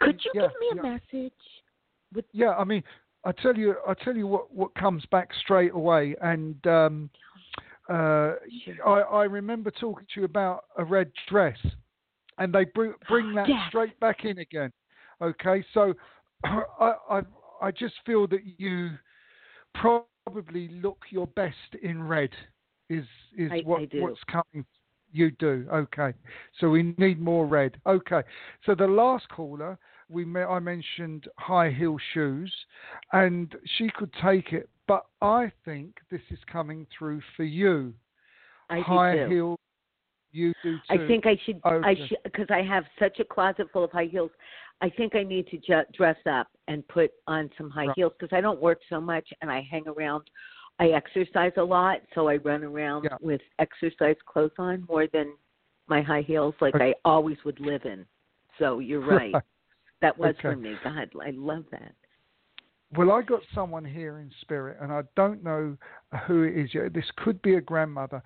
Could you give me a message? Yeah, I mean, I tell you, I tell you what, what comes back straight away, and um, uh, I, I remember talking to you about a red dress, and they bring bring that Yes. straight back in again. Okay, so I, I I just feel that you probably look your best in red. Is is I- what what's coming? You do. Okay, so we need more red. Okay, so the last caller we I mentioned high heel shoes, and she could take it, but I think this is coming through for you. I do high too. heel, you do too. I think I should. I Okay. should because I have such a closet full of high heels. I think I need to ju- dress up and put on some high Right. heels because I don't work so much and I hang around I exercise a lot, so I run around Yeah. with exercise clothes on more than my high heels, like Okay. I always would live in. So you're right. That was for Okay. me. God, I love that. Well, I got someone here in spirit, and I don't know who it is yet. This could be a grandmother.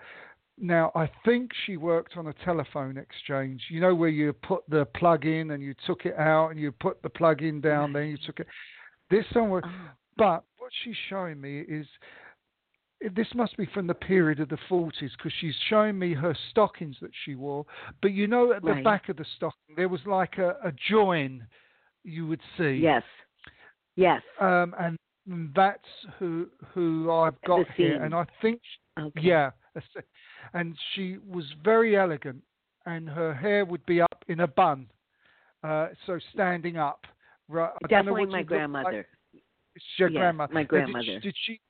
Now, I think she worked on a telephone exchange. You know where you put the plug in and you took it out, and you put the plug in down, then you took it. This someone, Oh, uh-huh. but what she's showing me is this must be from the period of the 40s because she's showing me her stockings that she wore. But you know, at the Right. back of the stocking, there was like a, a join you would see. yes. Yes. Um, and that's who who I've got here, and I think Okay. yeah, and she was very elegant, and her hair would be up in a bun, uh, so standing up. Right, I don't know Definitely my look like. grandmother. It's your grandmother. my Now, did she- grandmother. Did she,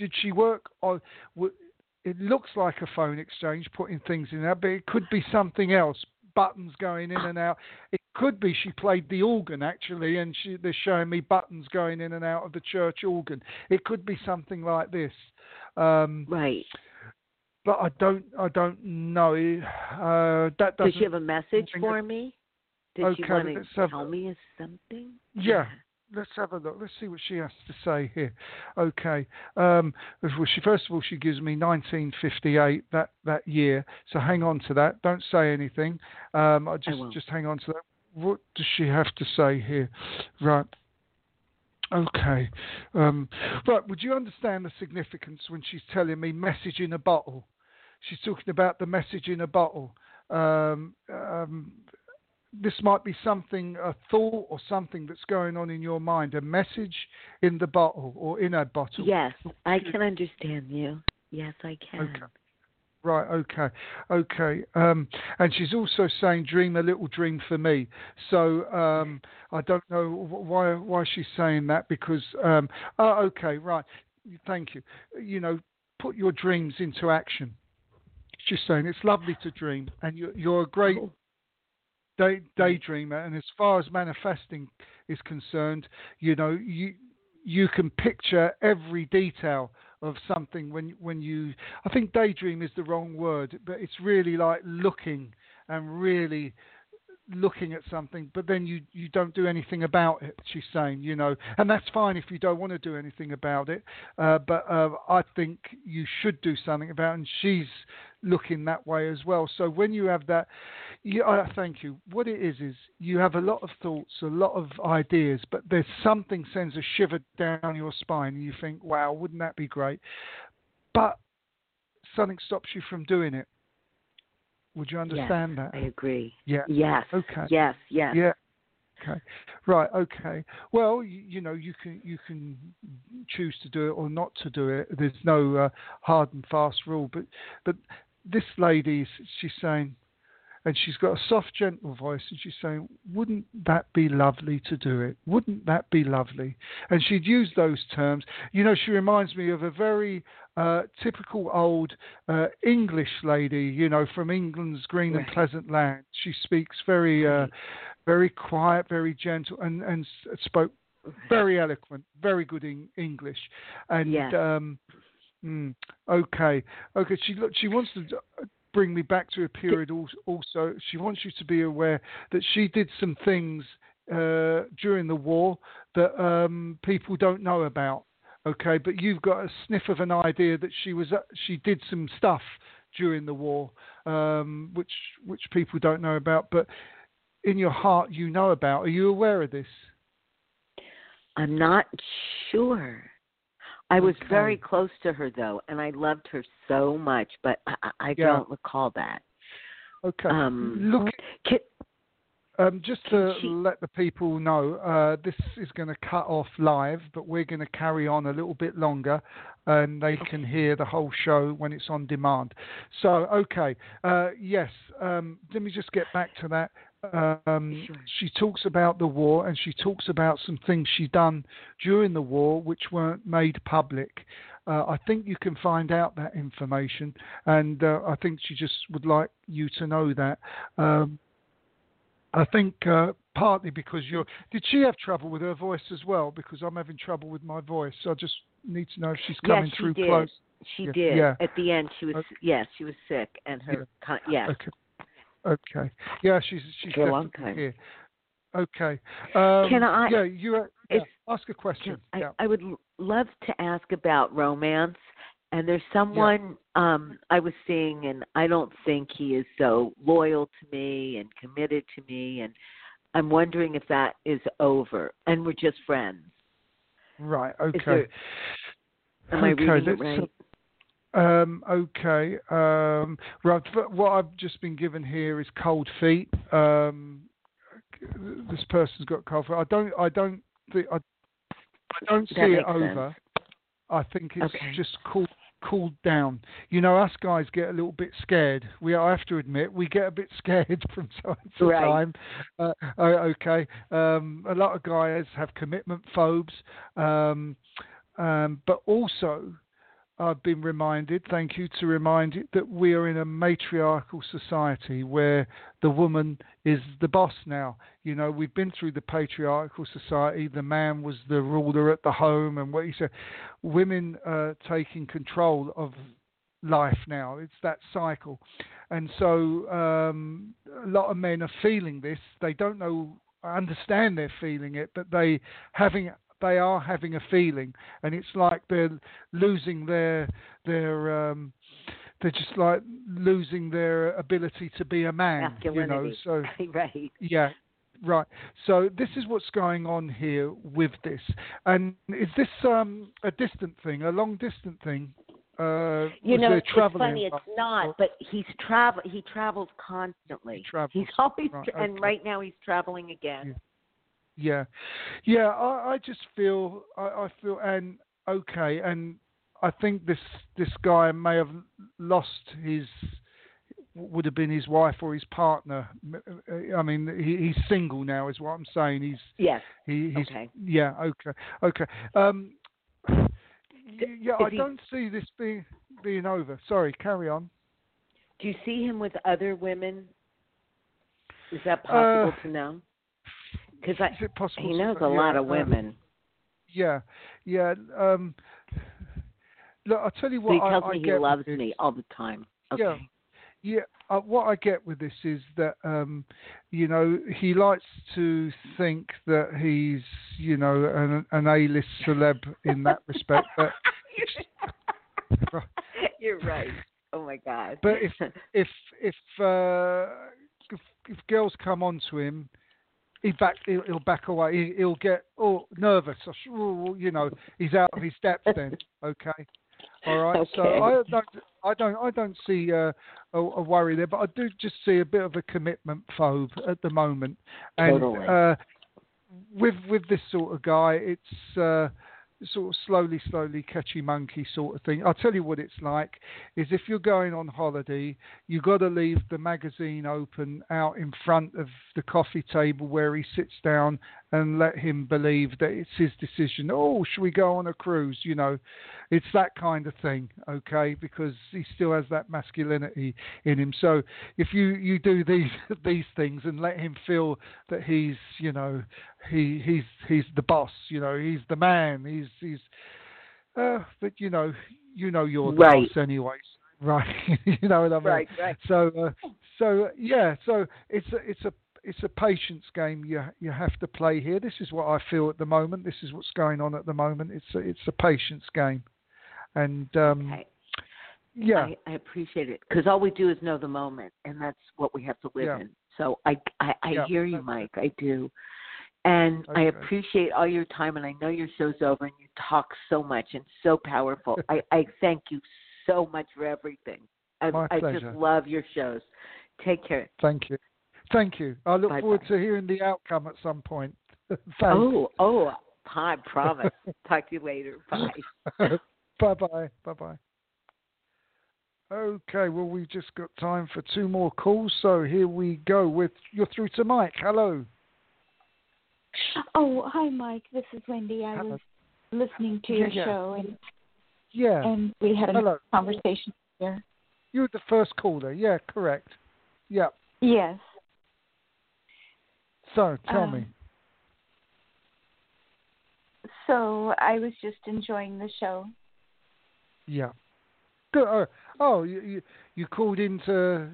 did she work on? It looks like a phone exchange, putting things in there, but it could be something else. Buttons going in and out. It could be she played the organ actually, and she, they're showing me buttons going in and out of the church organ. It could be something like this. Um, Right. but I don't, I don't know. Uh, that Does she have a message for me? Did she Okay, want to tell me something? Yeah. Let's have a look. Let's see what she has to say here. Okay. Um, well, she first of all she gives me 1958 that that year. So hang on to that. Don't say anything. Um, I just won't. just hang on to that. What does she have to say here? Right. Okay. Um, right. Would you understand the significance when she's telling me message in a bottle? She's talking about the message in a bottle. Um, um, this might be something, a thought or something that's going on in your mind, a message in the bottle or in a bottle. Yes, I can understand you. Yes, I can. Okay. Right, okay, okay. Um, and she's also saying, "Dream a little dream for me." So um, I don't know why why she's saying that because um, oh, okay, right. Thank you. You know, put your dreams into action. She's saying it's lovely to dream, and you're, you're a great Oh, day, hmm. daydreamer. And as far as manifesting is concerned, you know, you you can picture every detail of something when when you. I think daydream is the wrong word, but it's really like looking and really looking at something but then you you don't do anything about it she's saying you know. And that's fine if you don't want to do anything about it uh, but uh, i think you should do something about it and she's looking that way as well. So when you have that you, uh, thank you. What it is is you have a lot of thoughts a lot of ideas but there's something sends a shiver down your spine and you think wow wouldn't that be great? But something stops you from doing it would you understand yes, that I agree. yeah Yes. Okay. Yes, yes. yeah. Okay. Right. Okay. Well, you, you know, you can you can choose to do it or not to do it. There's no uh, hard and fast rule. But but this lady, she's saying, and she's got a soft, gentle voice, and she's saying, "Wouldn't that be lovely to do it? Wouldn't that be lovely?" And she'd use those terms. You know, she reminds me of a very uh, typical old uh, English lady. You know, from England's green and pleasant land. She speaks very. Uh, very quiet, very gentle, and and spoke very eloquent, very good in English. And Yes. um, mm, okay, okay. She look, she wants to uh, bring me back to a period. Also, she wants you to be aware that she did some things uh, during the war that um, people don't know about. Okay, but you've got a sniff of an idea that she was uh, she did some stuff during the war, um, which which people don't know about, but in your heart you know about. Are you aware of this? I'm not sure. I was Okay. very close to her though, and I loved her so much, but I, I Yeah. don't recall that. Okay. Um, Look, Can, um, just to she- let the people know, uh, this is going to cut off live, but we're going to carry on a little bit longer, and they can hear the whole show when it's on demand. So, okay, uh, yes. Um, let me just get back to that. Um, Sure. She talks about the war, and she talks about some things she done during the war which weren't made public. Uh, I think you can find out that information, and uh, I think she just would like you to know that. Um, I think uh, partly because you're. Did she have trouble with her voice as well? Because I'm having trouble with my voice. I just need to know if she's coming yes, she through did. close. She Yeah, did. yeah. At the end, she was Okay. yes, she was sick, and her con- yes. Okay. Okay. Yeah, she's she's For a long time. here. Okay. Um, Can I- Yeah, you uh, yeah, ask a question. I, yeah. I would love to ask about romance. And there's someone um I was seeing, and I don't think he is so loyal to me and committed to me, and I'm wondering if that is over, and we're just friends. Right. Okay. there- Am I okay. reading it right? Um, okay. Um, right. What I've just been given here is cold feet. Um, this person's got cold feet. I don't. I don't think. I, I don't see it over. I think it's Okay. just cooled cooled down. You know, us guys get a little bit scared. We I have to admit we get a bit scared from time to Right. time. Uh, okay. Um, a lot of guys have commitment phobes, um, um, but also I've been reminded, thank you to remind it, that we are in a matriarchal society where the woman is the boss now. You know, we've been through the patriarchal society. The man was the ruler at the home, and what he said, women are taking control of life now. It's that cycle, and so um, a lot of men are feeling this. They don't know, understand they're feeling it, but they having they are having a feeling, and it's like they're losing their their um, they're just like losing their ability to be a man. You know, so right. yeah, right. So this is what's going on here with this. And is this um, a distant thing, a long distant thing? Uh, You know, it's funny. It's not, but he's travel. He travels constantly. He travels. He's always, Right, tra- and right now he's traveling again. Yeah, yeah. I, I just feel I, I feel and okay, and I think this this guy may have lost his would have been his wife or his partner. I mean, he, he's single now, is what I'm saying. He's Yes. he, he's Okay. yeah okay okay. Um, yeah, is I he- don't see this being being over. Sorry, carry on. Do you see him with other women? Is that possible Uh, to know? Because Is it possible? he to- knows a yeah, lot of um, women. Yeah, yeah. Um, look, I'll tell you So what. he tells I, me he loves this. me all the time. Okay. Yeah, yeah. Uh, what I get with this is that um, you know he likes to think that he's you know an, an A-list celeb in that respect. But You're right. Oh my God. But if if if, uh, if if girls come on to him, he back he'll, he'll back away. He, he'll get oh nervous. or oh, You know, he's out of his depth. Then okay, all right. So I don't I don't I don't see uh, a, a worry there, but I do just see a bit of a commitment phobe at the moment. And Totally. uh, with with this sort of guy, it's. Uh, sort of slowly, slowly catchy monkey sort of thing. I'll tell you what it's like is if you're going on holiday, you've got to leave the magazine open out in front of the coffee table where he sits down and let him believe that it's his decision. Oh, should we go on a cruise? You know, it's that kind of thing, okay? Because he still has that masculinity in him. So if you you do these these things and let him feel that he's you know he he's he's the boss, you know, he's the man, he's he's uh, but you know you know you're the Right. boss anyways, right? you know what I mean? right, right. So, uh, so yeah, so it's a, it's a it's a patience game you you have to play here. This is what I feel at the moment. This is what's going on at the moment. It's a, it's a patience game, and um, Okay. yeah, I, I appreciate it because all we do is know the moment, and that's what we have to live Yeah. in. So I, I, I Yeah, hear you, Mike. I do, and I appreciate all your time. And I know your show's over, and you talk so much and so powerful. I, I thank you so much for everything. I, My I just love your shows. Take care. thank you, thank you. I look Bye-bye. forward to hearing the outcome at some point. Thanks. Oh, oh, I promise. Talk to you later. Bye. bye bye. Bye bye. Okay, well, we've just got time for two more calls, so here we go. With you're through to Mike. Hello. Oh, hi, Mike. This is Wendy. I Hello. was listening to your yeah. show, and Yeah, and we had a Hello. conversation there. You were the first caller. Yeah, correct. Yeah. Yes. So tell Um, me. so I was just enjoying the show. Yeah. Good. Oh, oh you, you you called in to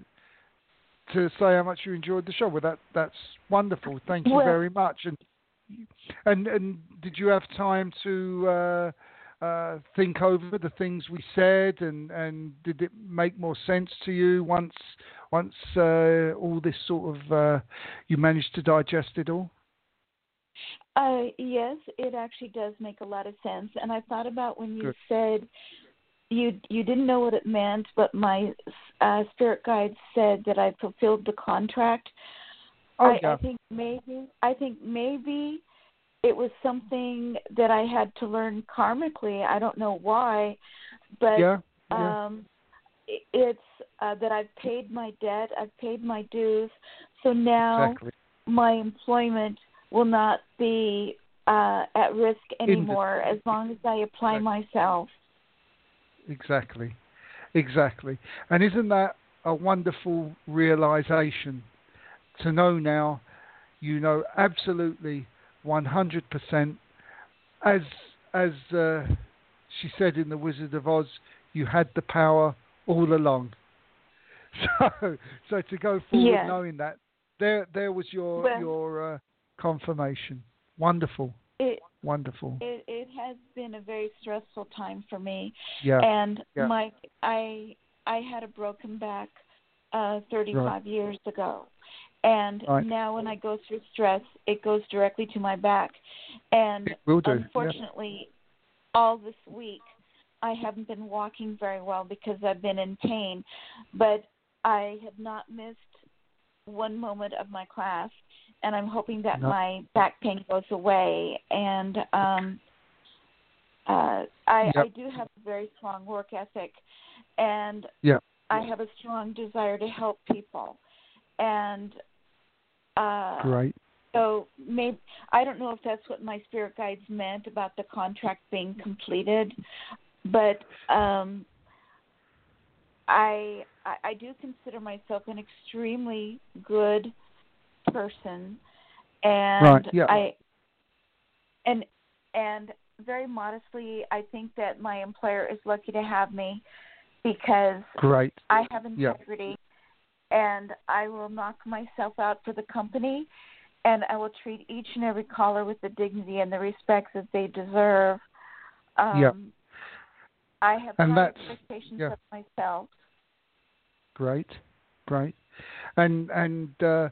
to say how much you enjoyed the show. Well, that that's wonderful. Thank you Well- very much. And and and did you have time to uh, uh, think over the things we said, and and did it make more sense to you once once uh, all this sort of uh, you managed to digest it all? Uh, yes, it actually does make a lot of sense. And I thought about when you Good. said you you didn't know what it meant, but my uh, spirit guide said that I fulfilled the contract. Oh I, yeah. I think maybe I think maybe it was something that I had to learn karmically. I don't know why, but yeah. yeah. um it's uh, that I've paid my debt, I've paid my dues. So now exactly. my employment will not be uh, at risk anymore as long as I apply Exactly. myself. Exactly. Exactly. And isn't that a wonderful realization to know now you know absolutely 100% as as uh, she said in the Wizard of Oz you had the power all along. So so to go forward Yes. knowing that there there was your Well- your uh, confirmation. Wonderful. It, Wonderful. it it has been a very stressful time for me. Yeah. And yeah. Mike, I I had a broken back uh 35 years ago. And Right. now when I go through stress, it goes directly to my back. And do. yeah. unfortunately, all this week I haven't been walking very well because I've been in pain, but I have not missed one moment of my class and I'm hoping that No. my back pain goes away and um uh I Yep. I do have a very strong work ethic and Yeah. I have a strong desire to help people. And uh Great. so maybe I don't know if that's what my spirit guides meant about the contract being completed, but um, I, I I do consider myself an extremely good person, and Right, yeah. I and and very modestly, I think that my employer is lucky to have me because Great. I have Yeah. And I will knock myself out for the company and I will treat each and every caller with the dignity and the respect that they deserve. Um Yeah. I have And high expectations yeah. of myself. Great, great, and and uh,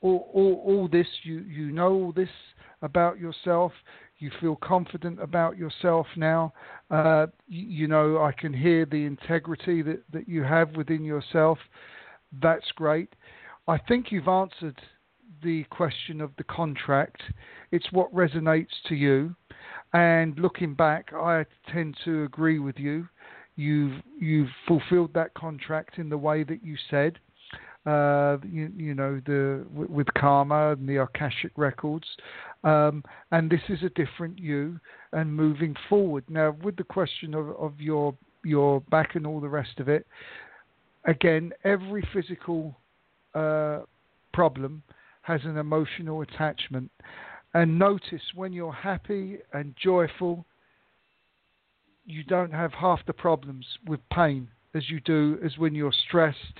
all, all all this you you know all this about yourself. You feel confident about yourself now. Uh, you, you know I can hear the integrity that that you have within yourself. That's great. I think you've answered the question of the contract. It's what resonates to you. And looking back, I tend to agree with you you've you've fulfilled that contract in the way that you said. Uh, you, you know the with, karma and the akashic records, um, and this is a different you. And moving forward now, with the question of, of your your back and all the rest of it, again, every physical uh, problem has an emotional attachment. And notice when you're happy and joyful you don't have half the problems with pain as you do as when you're stressed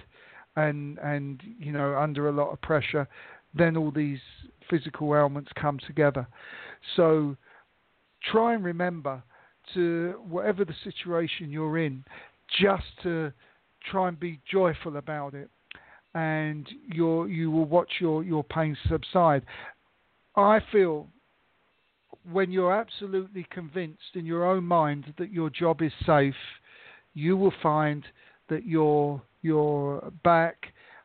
and and you know under a lot of pressure then all these physical ailments come together so try and remember to whatever the situation you're in just to try and be joyful about it and you you will watch your your pain subside. I feel when you're absolutely convinced in your own mind that your job is safe, you will find that your your back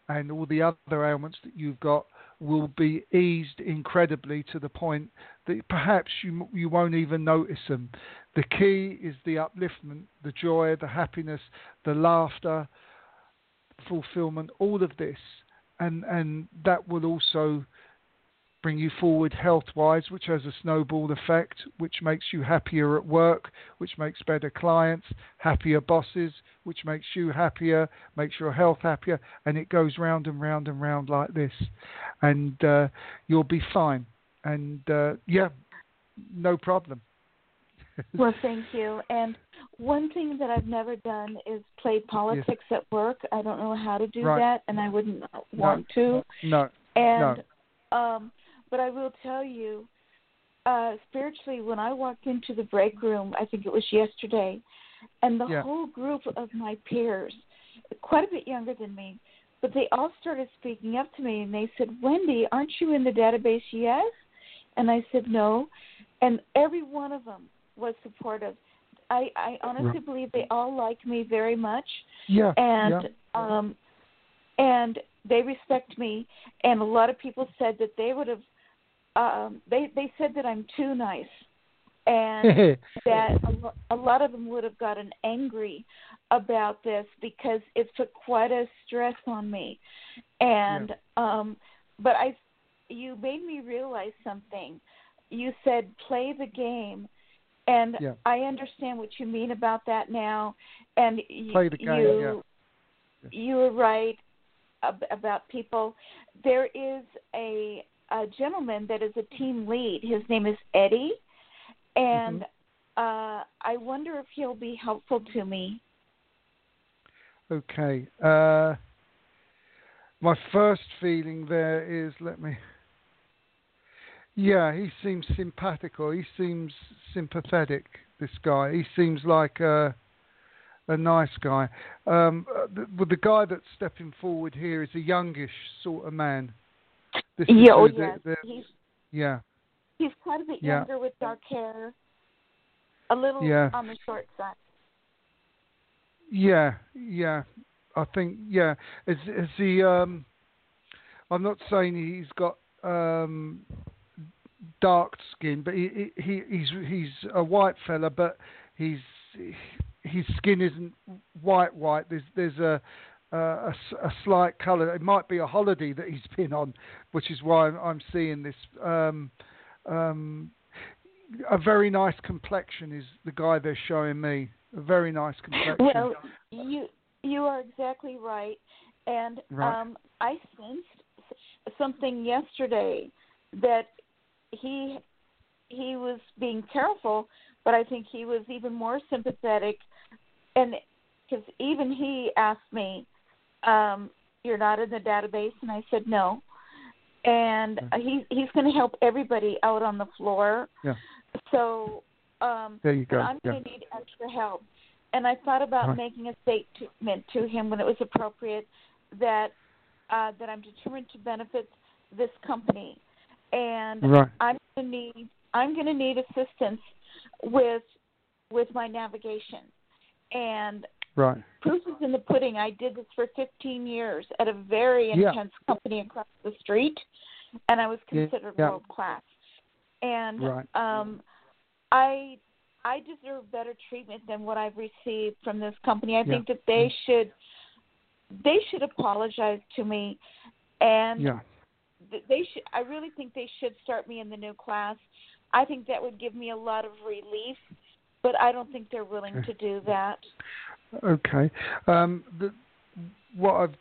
and all the other ailments that you've got will be eased incredibly to the point that perhaps you you won't even notice them. The key is the upliftment, the joy, the happiness, the laughter, fulfillment, all of this, and and that will also bring you forward health wise, which has a snowball effect, which makes you happier at work, which makes better clients, happier bosses, which makes you happier, makes your health happier, and it goes round and round and round like this. And uh, you'll be fine. And uh, yeah, no problem. well, thank you. And one thing that I've never done is play politics yes. at work. I don't know how to do right. that, and I wouldn't want no. to. No. And no. um, but I will tell you, uh, spiritually, when I walked into the break room, I think it was yesterday, and the yeah. whole group of my peers, quite a bit younger than me, but they all started speaking up to me, and they said, "Wendy, aren't you in the database yet?" And I said, "No," and every one of them was supportive. I, I honestly right. believe they all like me very much. Yeah. And yeah. um and they respect me and a lot of people said that they would have um they they said that I'm too nice and that a, a lot of them would have gotten angry about this because it took quite a stress on me and yeah. um but I you made me realize something you said play the game and yeah. I understand what you mean about that now. And y- Play the game, you, yeah. you were right ab- about people. There is a, a gentleman that is a team lead. His name is Eddie, and mm-hmm. uh, I wonder if he'll be helpful to me. Okay. Uh, my first feeling there is let me yeah, he seems simpatico. He seems sympathetic. This guy. He seems like a a nice guy. Um, the, well, the guy that's stepping forward here is a youngish sort of man. This yeah, oh, the, yes. The, he's, yeah. He's quite a bit yeah. younger with dark hair. A little yeah. on the short side. Yeah, yeah. I think yeah. Is is he? Um, I'm not saying he's got um, dark skin, but he, he he's he's a white fella, but he's his skin isn't white white. There's there's a a, a slight colour. It might be a holiday that he's been on, which is why I'm, I'm seeing this. Um, um, a very nice complexion is the guy they're showing me. A very nice complexion. Well, you you are exactly right, and right. um, I sensed something yesterday that he he was being careful, but I think he was even more sympathetic, and because even he asked me, um, "You're not in the database," and I said no, and he he's going to help everybody out on the floor. Yeah. So um, there you go. I'm yeah. going to need extra help, and I thought about right. making a statement to him when it was appropriate that uh, that I'm determined to benefit this company and right. I'm going to need I'm going to need assistance with with my navigation. And right. proof is in the pudding. I did this for 15 years at a very intense yeah. company across the street, and I was considered yeah. world class. And right. um, I I deserve better treatment than what I've received from this company. I yeah. think that they should they should apologize to me and yeah they should i really think they should start me in the new class i think that would give me a lot of relief but i don't think they're willing to do that okay um the, what i've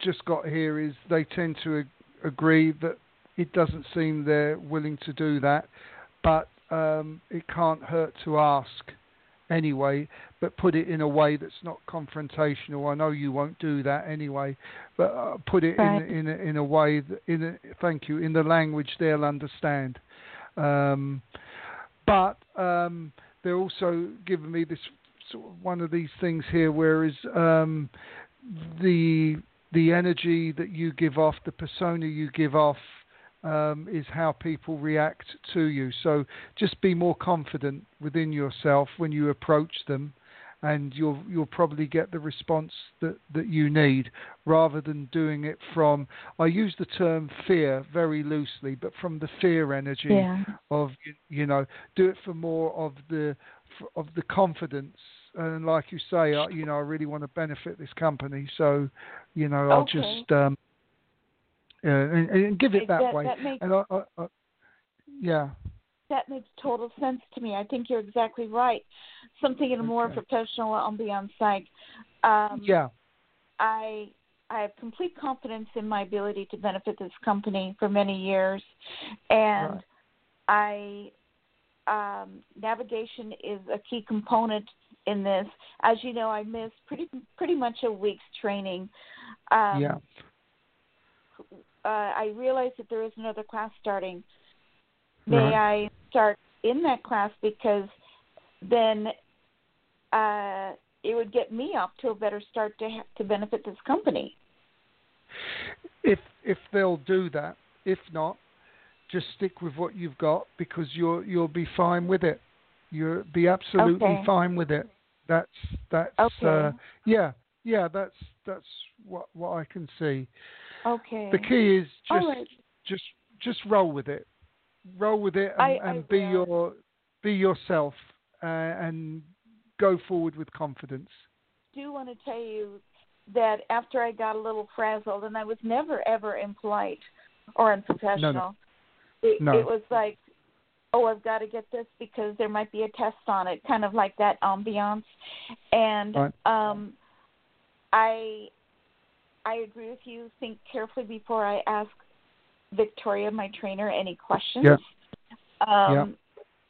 just got here is they tend to ag- agree that it doesn't seem they're willing to do that but um it can't hurt to ask anyway, but put it in a way that's not confrontational. I know you won't do that anyway, but uh, put it right. in in a, in a way that, in a, thank you in the language they'll understand. Um, but um, they're also giving me this sort of one of these things here, whereas um, the the energy that you give off, the persona you give off, um, is how people react to you. So just be more confident within yourself when you approach them, and you'll you'll probably get the response that, that you need, rather than doing it from. I use the term fear very loosely, but from the fear energy yeah. of you know, do it for more of the of the confidence. And like you say, I, you know, I really want to benefit this company, so you know, I'll okay. just um, yeah, and, and give it that, that way. That makes, and I, I, I, yeah. That makes total sense to me. I think you're exactly right. Something in a more Okay. professional ambiance, like um, yeah. I I have complete confidence in my ability to benefit this company for many years, and Right. I um, navigation is a key component in this. As you know, I missed pretty pretty much a week's training. Um, yeah. Uh, I realized that there is another class starting. May Right. I start in that class because then uh, it would get me off to a better start to ha- to benefit this company. If if they'll do that, if not, just stick with what you've got because you'll you'll be fine with it. You'll be absolutely Okay. fine with it. That's that's Okay. uh, yeah yeah that's that's what what I can see. Okay. The key is just right. just just roll with it, roll with it, and, I- I and be will. your be yourself uh, and go forward with confidence. I do want to tell you that after I got a little frazzled, and I was never ever impolite or unprofessional. It, No. it was like, oh, I've got to get this because there might be a test on it, kind of like that ambiance. And Right. um, I, I agree with you. Think carefully before I ask Victoria, my trainer, any questions. Yeah. Um, Yeah.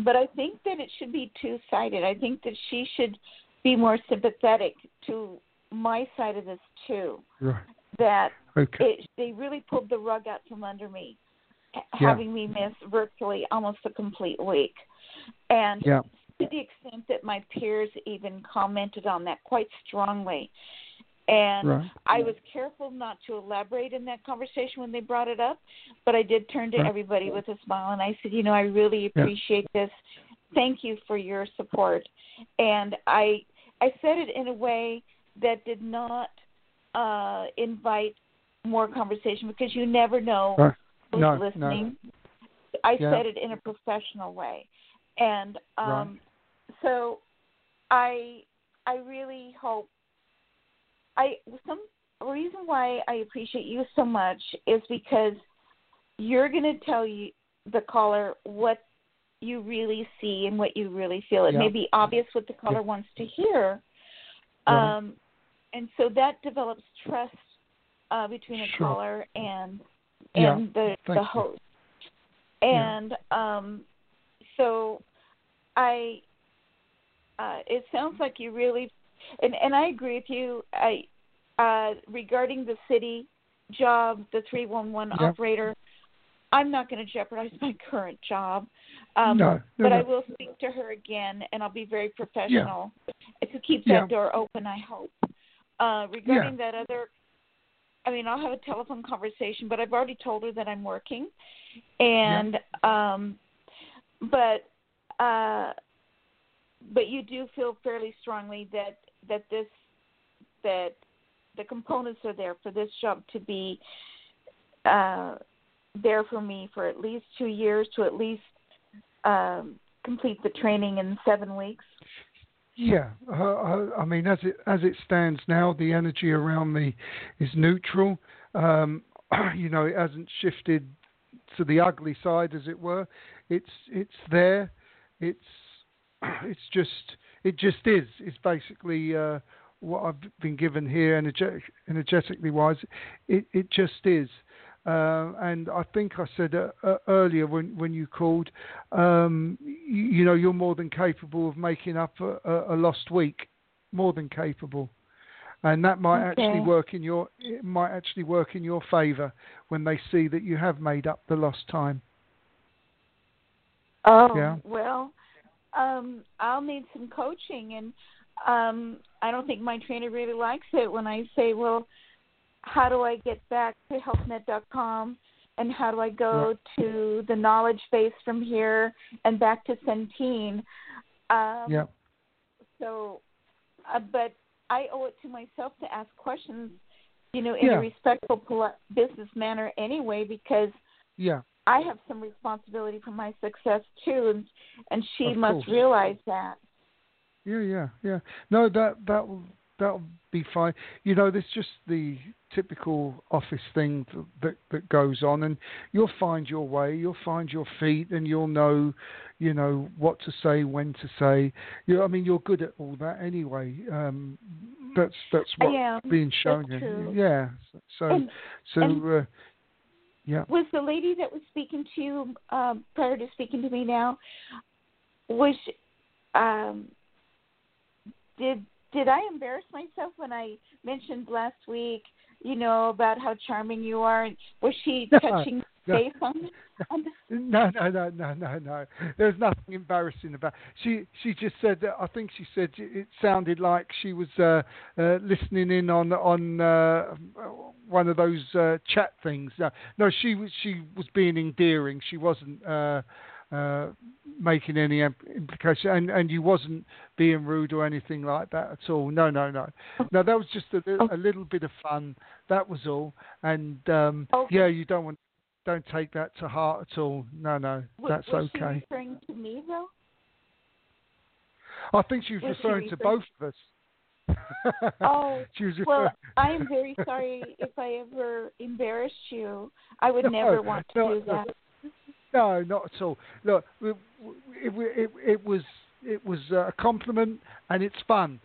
But I think that it should be two sided. I think that she should be more sympathetic to my side of this too. Right. That Okay. it, they really pulled the rug out from under me, Yeah. having me miss virtually almost a complete week. And Yeah. to the extent that my peers even commented on that quite strongly. And Right. I was careful not to elaborate in that conversation when they brought it up, but I did turn to Right. everybody with a smile and I said, you know, I really Yeah. appreciate this. Thank you for your support. And I I said it in a way that did not uh invite more conversation because you never know Right. who's No, no. listening. I Yeah. said it in a professional way. And um Right. so I I really hope I some reason why I appreciate you so much is because you're going to tell you the caller what you really see and what you really feel. It Yeah. may be obvious what the caller wants to hear. Mhm. Um and so that develops trust uh between a Sure. caller and Yeah. and the Thank the you. host. And um so I uh it sounds like you really and and I agree with you. I uh regarding the city job, the 311 Yeah. operator, I'm not going to jeopardize my current job. Um No, no, but I will speak to her again and I'll be very professional to keep Yeah. that door open, I hope. Uh regarding that other I mean, I'll have a telephone conversation, but I've already told her that I'm working. And um but uh but you do feel fairly strongly that that this that the components are there for this job to be uh there for me for at least 2 years to at least um complete the training in 7 weeks. Yeah, uh, I I mean, as it as it stands now, the energy around me is neutral. Um, you know, it hasn't shifted to the ugly side, as it were. It's it's there. It's it's just it just is. It's basically uh, what I've been given here, energetic, energetically wise. It it just is. Uh, and I think I said uh, uh, earlier when when you called, um, you, you know, you're more than capable of making up a, a, a lost week, more than capable, and that might actually work in your it might actually work in your favour when they see that you have made up the lost time. Oh, Yeah. well, um, I'll need some coaching, and um, I don't think my trainer really likes it when I say, "Well, how do I get back to HealthNet.com, and how do I go to the knowledge base from here and back to Centene?" Um, Yeah. So, uh, but I owe it to myself to ask questions, you know, in Yeah. a respectful, business manner anyway, because Yeah. I have some responsibility for my success too, and and she Of must course. realize that. Yeah, yeah, yeah. No, that that will that'll be fine. You know, there's just the typical office thing that that goes on, and you'll find your way. You'll find your feet, and you'll know, you know, what to say, when to say. You know, I mean, you're good at all that anyway. Um, that's that's I what am. being shown you. Yeah. So And- so and- uh, yeah. Was the lady that was speaking to you um, prior to speaking to me now? was um did did I embarrass myself when I mentioned last week, you know, about how charming you are? And was she touching no. face on, on the, No, no, no, no, no, no. There's nothing embarrassing about. She she just said that. I think she said it sounded like she was uh, uh, listening in on on uh, one of those uh, chat things. No, no, she was she was being endearing. She wasn't. Uh, uh, making any implication, and, and you wasn't being rude or anything like that at all. No, no, no, no. That was just a, a little bit of fun. That was all. And um, Okay. yeah, you don't want, don't take that to heart at all. No, no, was, that's was okay. she referring to me though? I think she was, was she referring to both of us. Oh, she was Well. I am very sorry if I ever embarrassed you. I would No, never want to no, do that. No, not at all. Look, it, it, it was it was a compliment, and it's fun.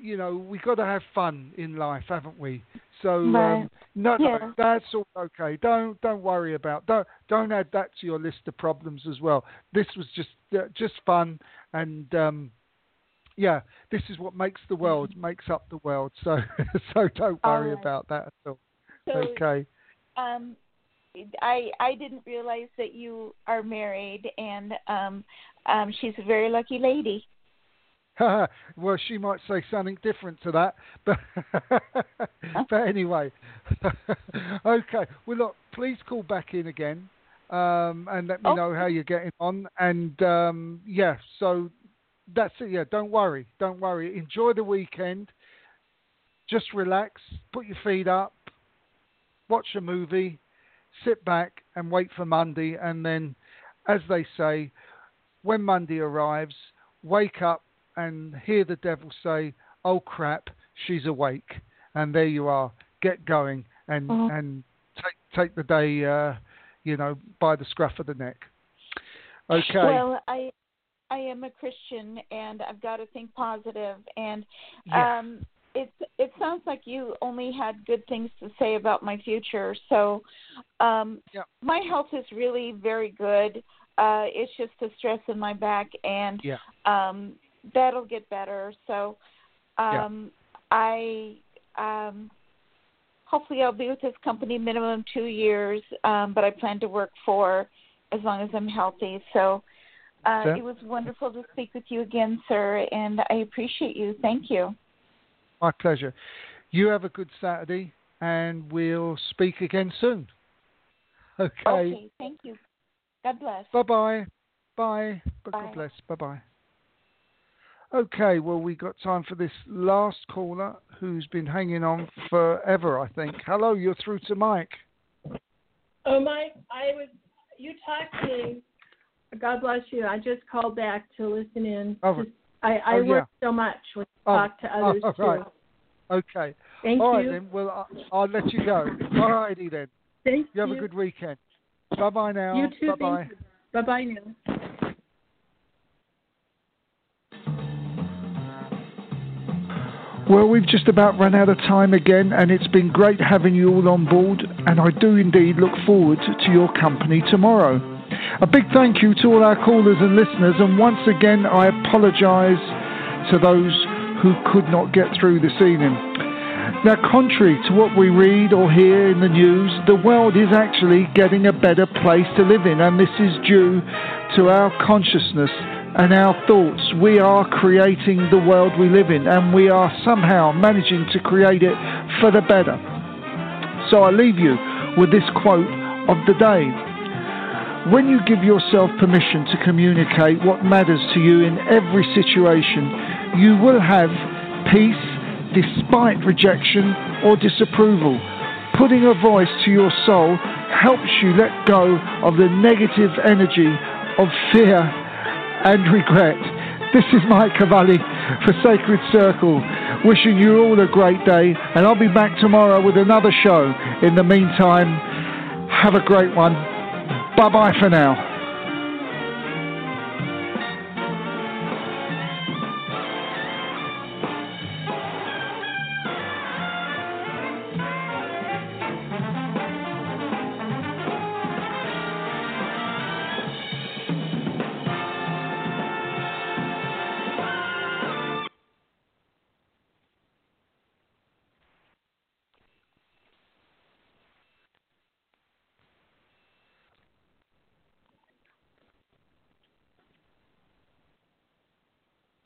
You know, we got to have fun in life, haven't we? So Right. um, no, Yeah. no, that's all okay. Don't don't worry about don't don't add that to your list of problems as well. This was just uh, just fun, and um, yeah, this is what makes the world makes up the world. So so don't worry right. about that at all. So, Okay. um, I I didn't realize that you are married, and um, um, she's a very lucky lady. well, she might say something different to that, but but anyway, okay. Well, look, please call back in again, um, and let me know how you're getting on. And um, yeah, so that's it. Yeah, don't worry, don't worry. Enjoy the weekend. Just relax, put your feet up, watch a movie, sit back, and wait for Monday. And then, as they say, when Monday arrives, wake up and hear the devil say, "Oh crap, she's awake," and there you are. Get going and Mhm. and take take the day, uh, you know, by the scruff of the neck. Okay. Well, I I am a Christian, and I've got to think. And Yeah. um, it it sounds like you only had good things to say about my future. So, um, Yeah. my health is really very good. Uh, it's just the stress in my back, and yeah. um, that'll get better. So, Yeah. um, I um, hopefully I'll be with this company minimum two years, um, but I plan to work for as long as I'm healthy. So. Uh, Sure. it was wonderful to speak with you again, sir, and I appreciate you. Thank you. My pleasure. You have a good Saturday, and we'll speak again soon. Okay. Okay, thank you. God bless. Bye-bye. Bye. Bye. God bless. Bye-bye. Okay, well, we got time for this last caller who's been hanging on forever, I think. Hello, you're through to Mike. Oh, Mike, I was you talked to me. God bless you. I just called back to listen in. Oh, Just- I, I oh, yeah. work so much when I Oh, talk to others oh, right. too. Okay. Thank All right, you. then. Well, I- I'll let you go. All righty, then. Thank You have a good weekend. Bye-bye now. You too. Bye-bye. Bye bye now. Well, we've just about run out of time again, and it's been great having you all on board, and I do indeed look forward to your company tomorrow. A big thank you to all our callers and listeners, and once again, I apologise to those who could not get through this evening. Now, contrary to what we read or hear in the news, the world is actually getting a better place to live in, and this is due to our consciousness and our thoughts. We are creating the world we live in, and we are somehow managing to create it for the better. So I leave you with this quote of the day. When you give yourself permission to communicate what matters to you in every situation, you will have peace despite rejection or disapproval. Putting a voice to your soul helps you let go of the negative energy of fear and regret. This is Mike Cavalli for Sacred Circle, wishing you all a great day, and I'll be back tomorrow with another show. In the meantime, have a great one. Bye bye for now.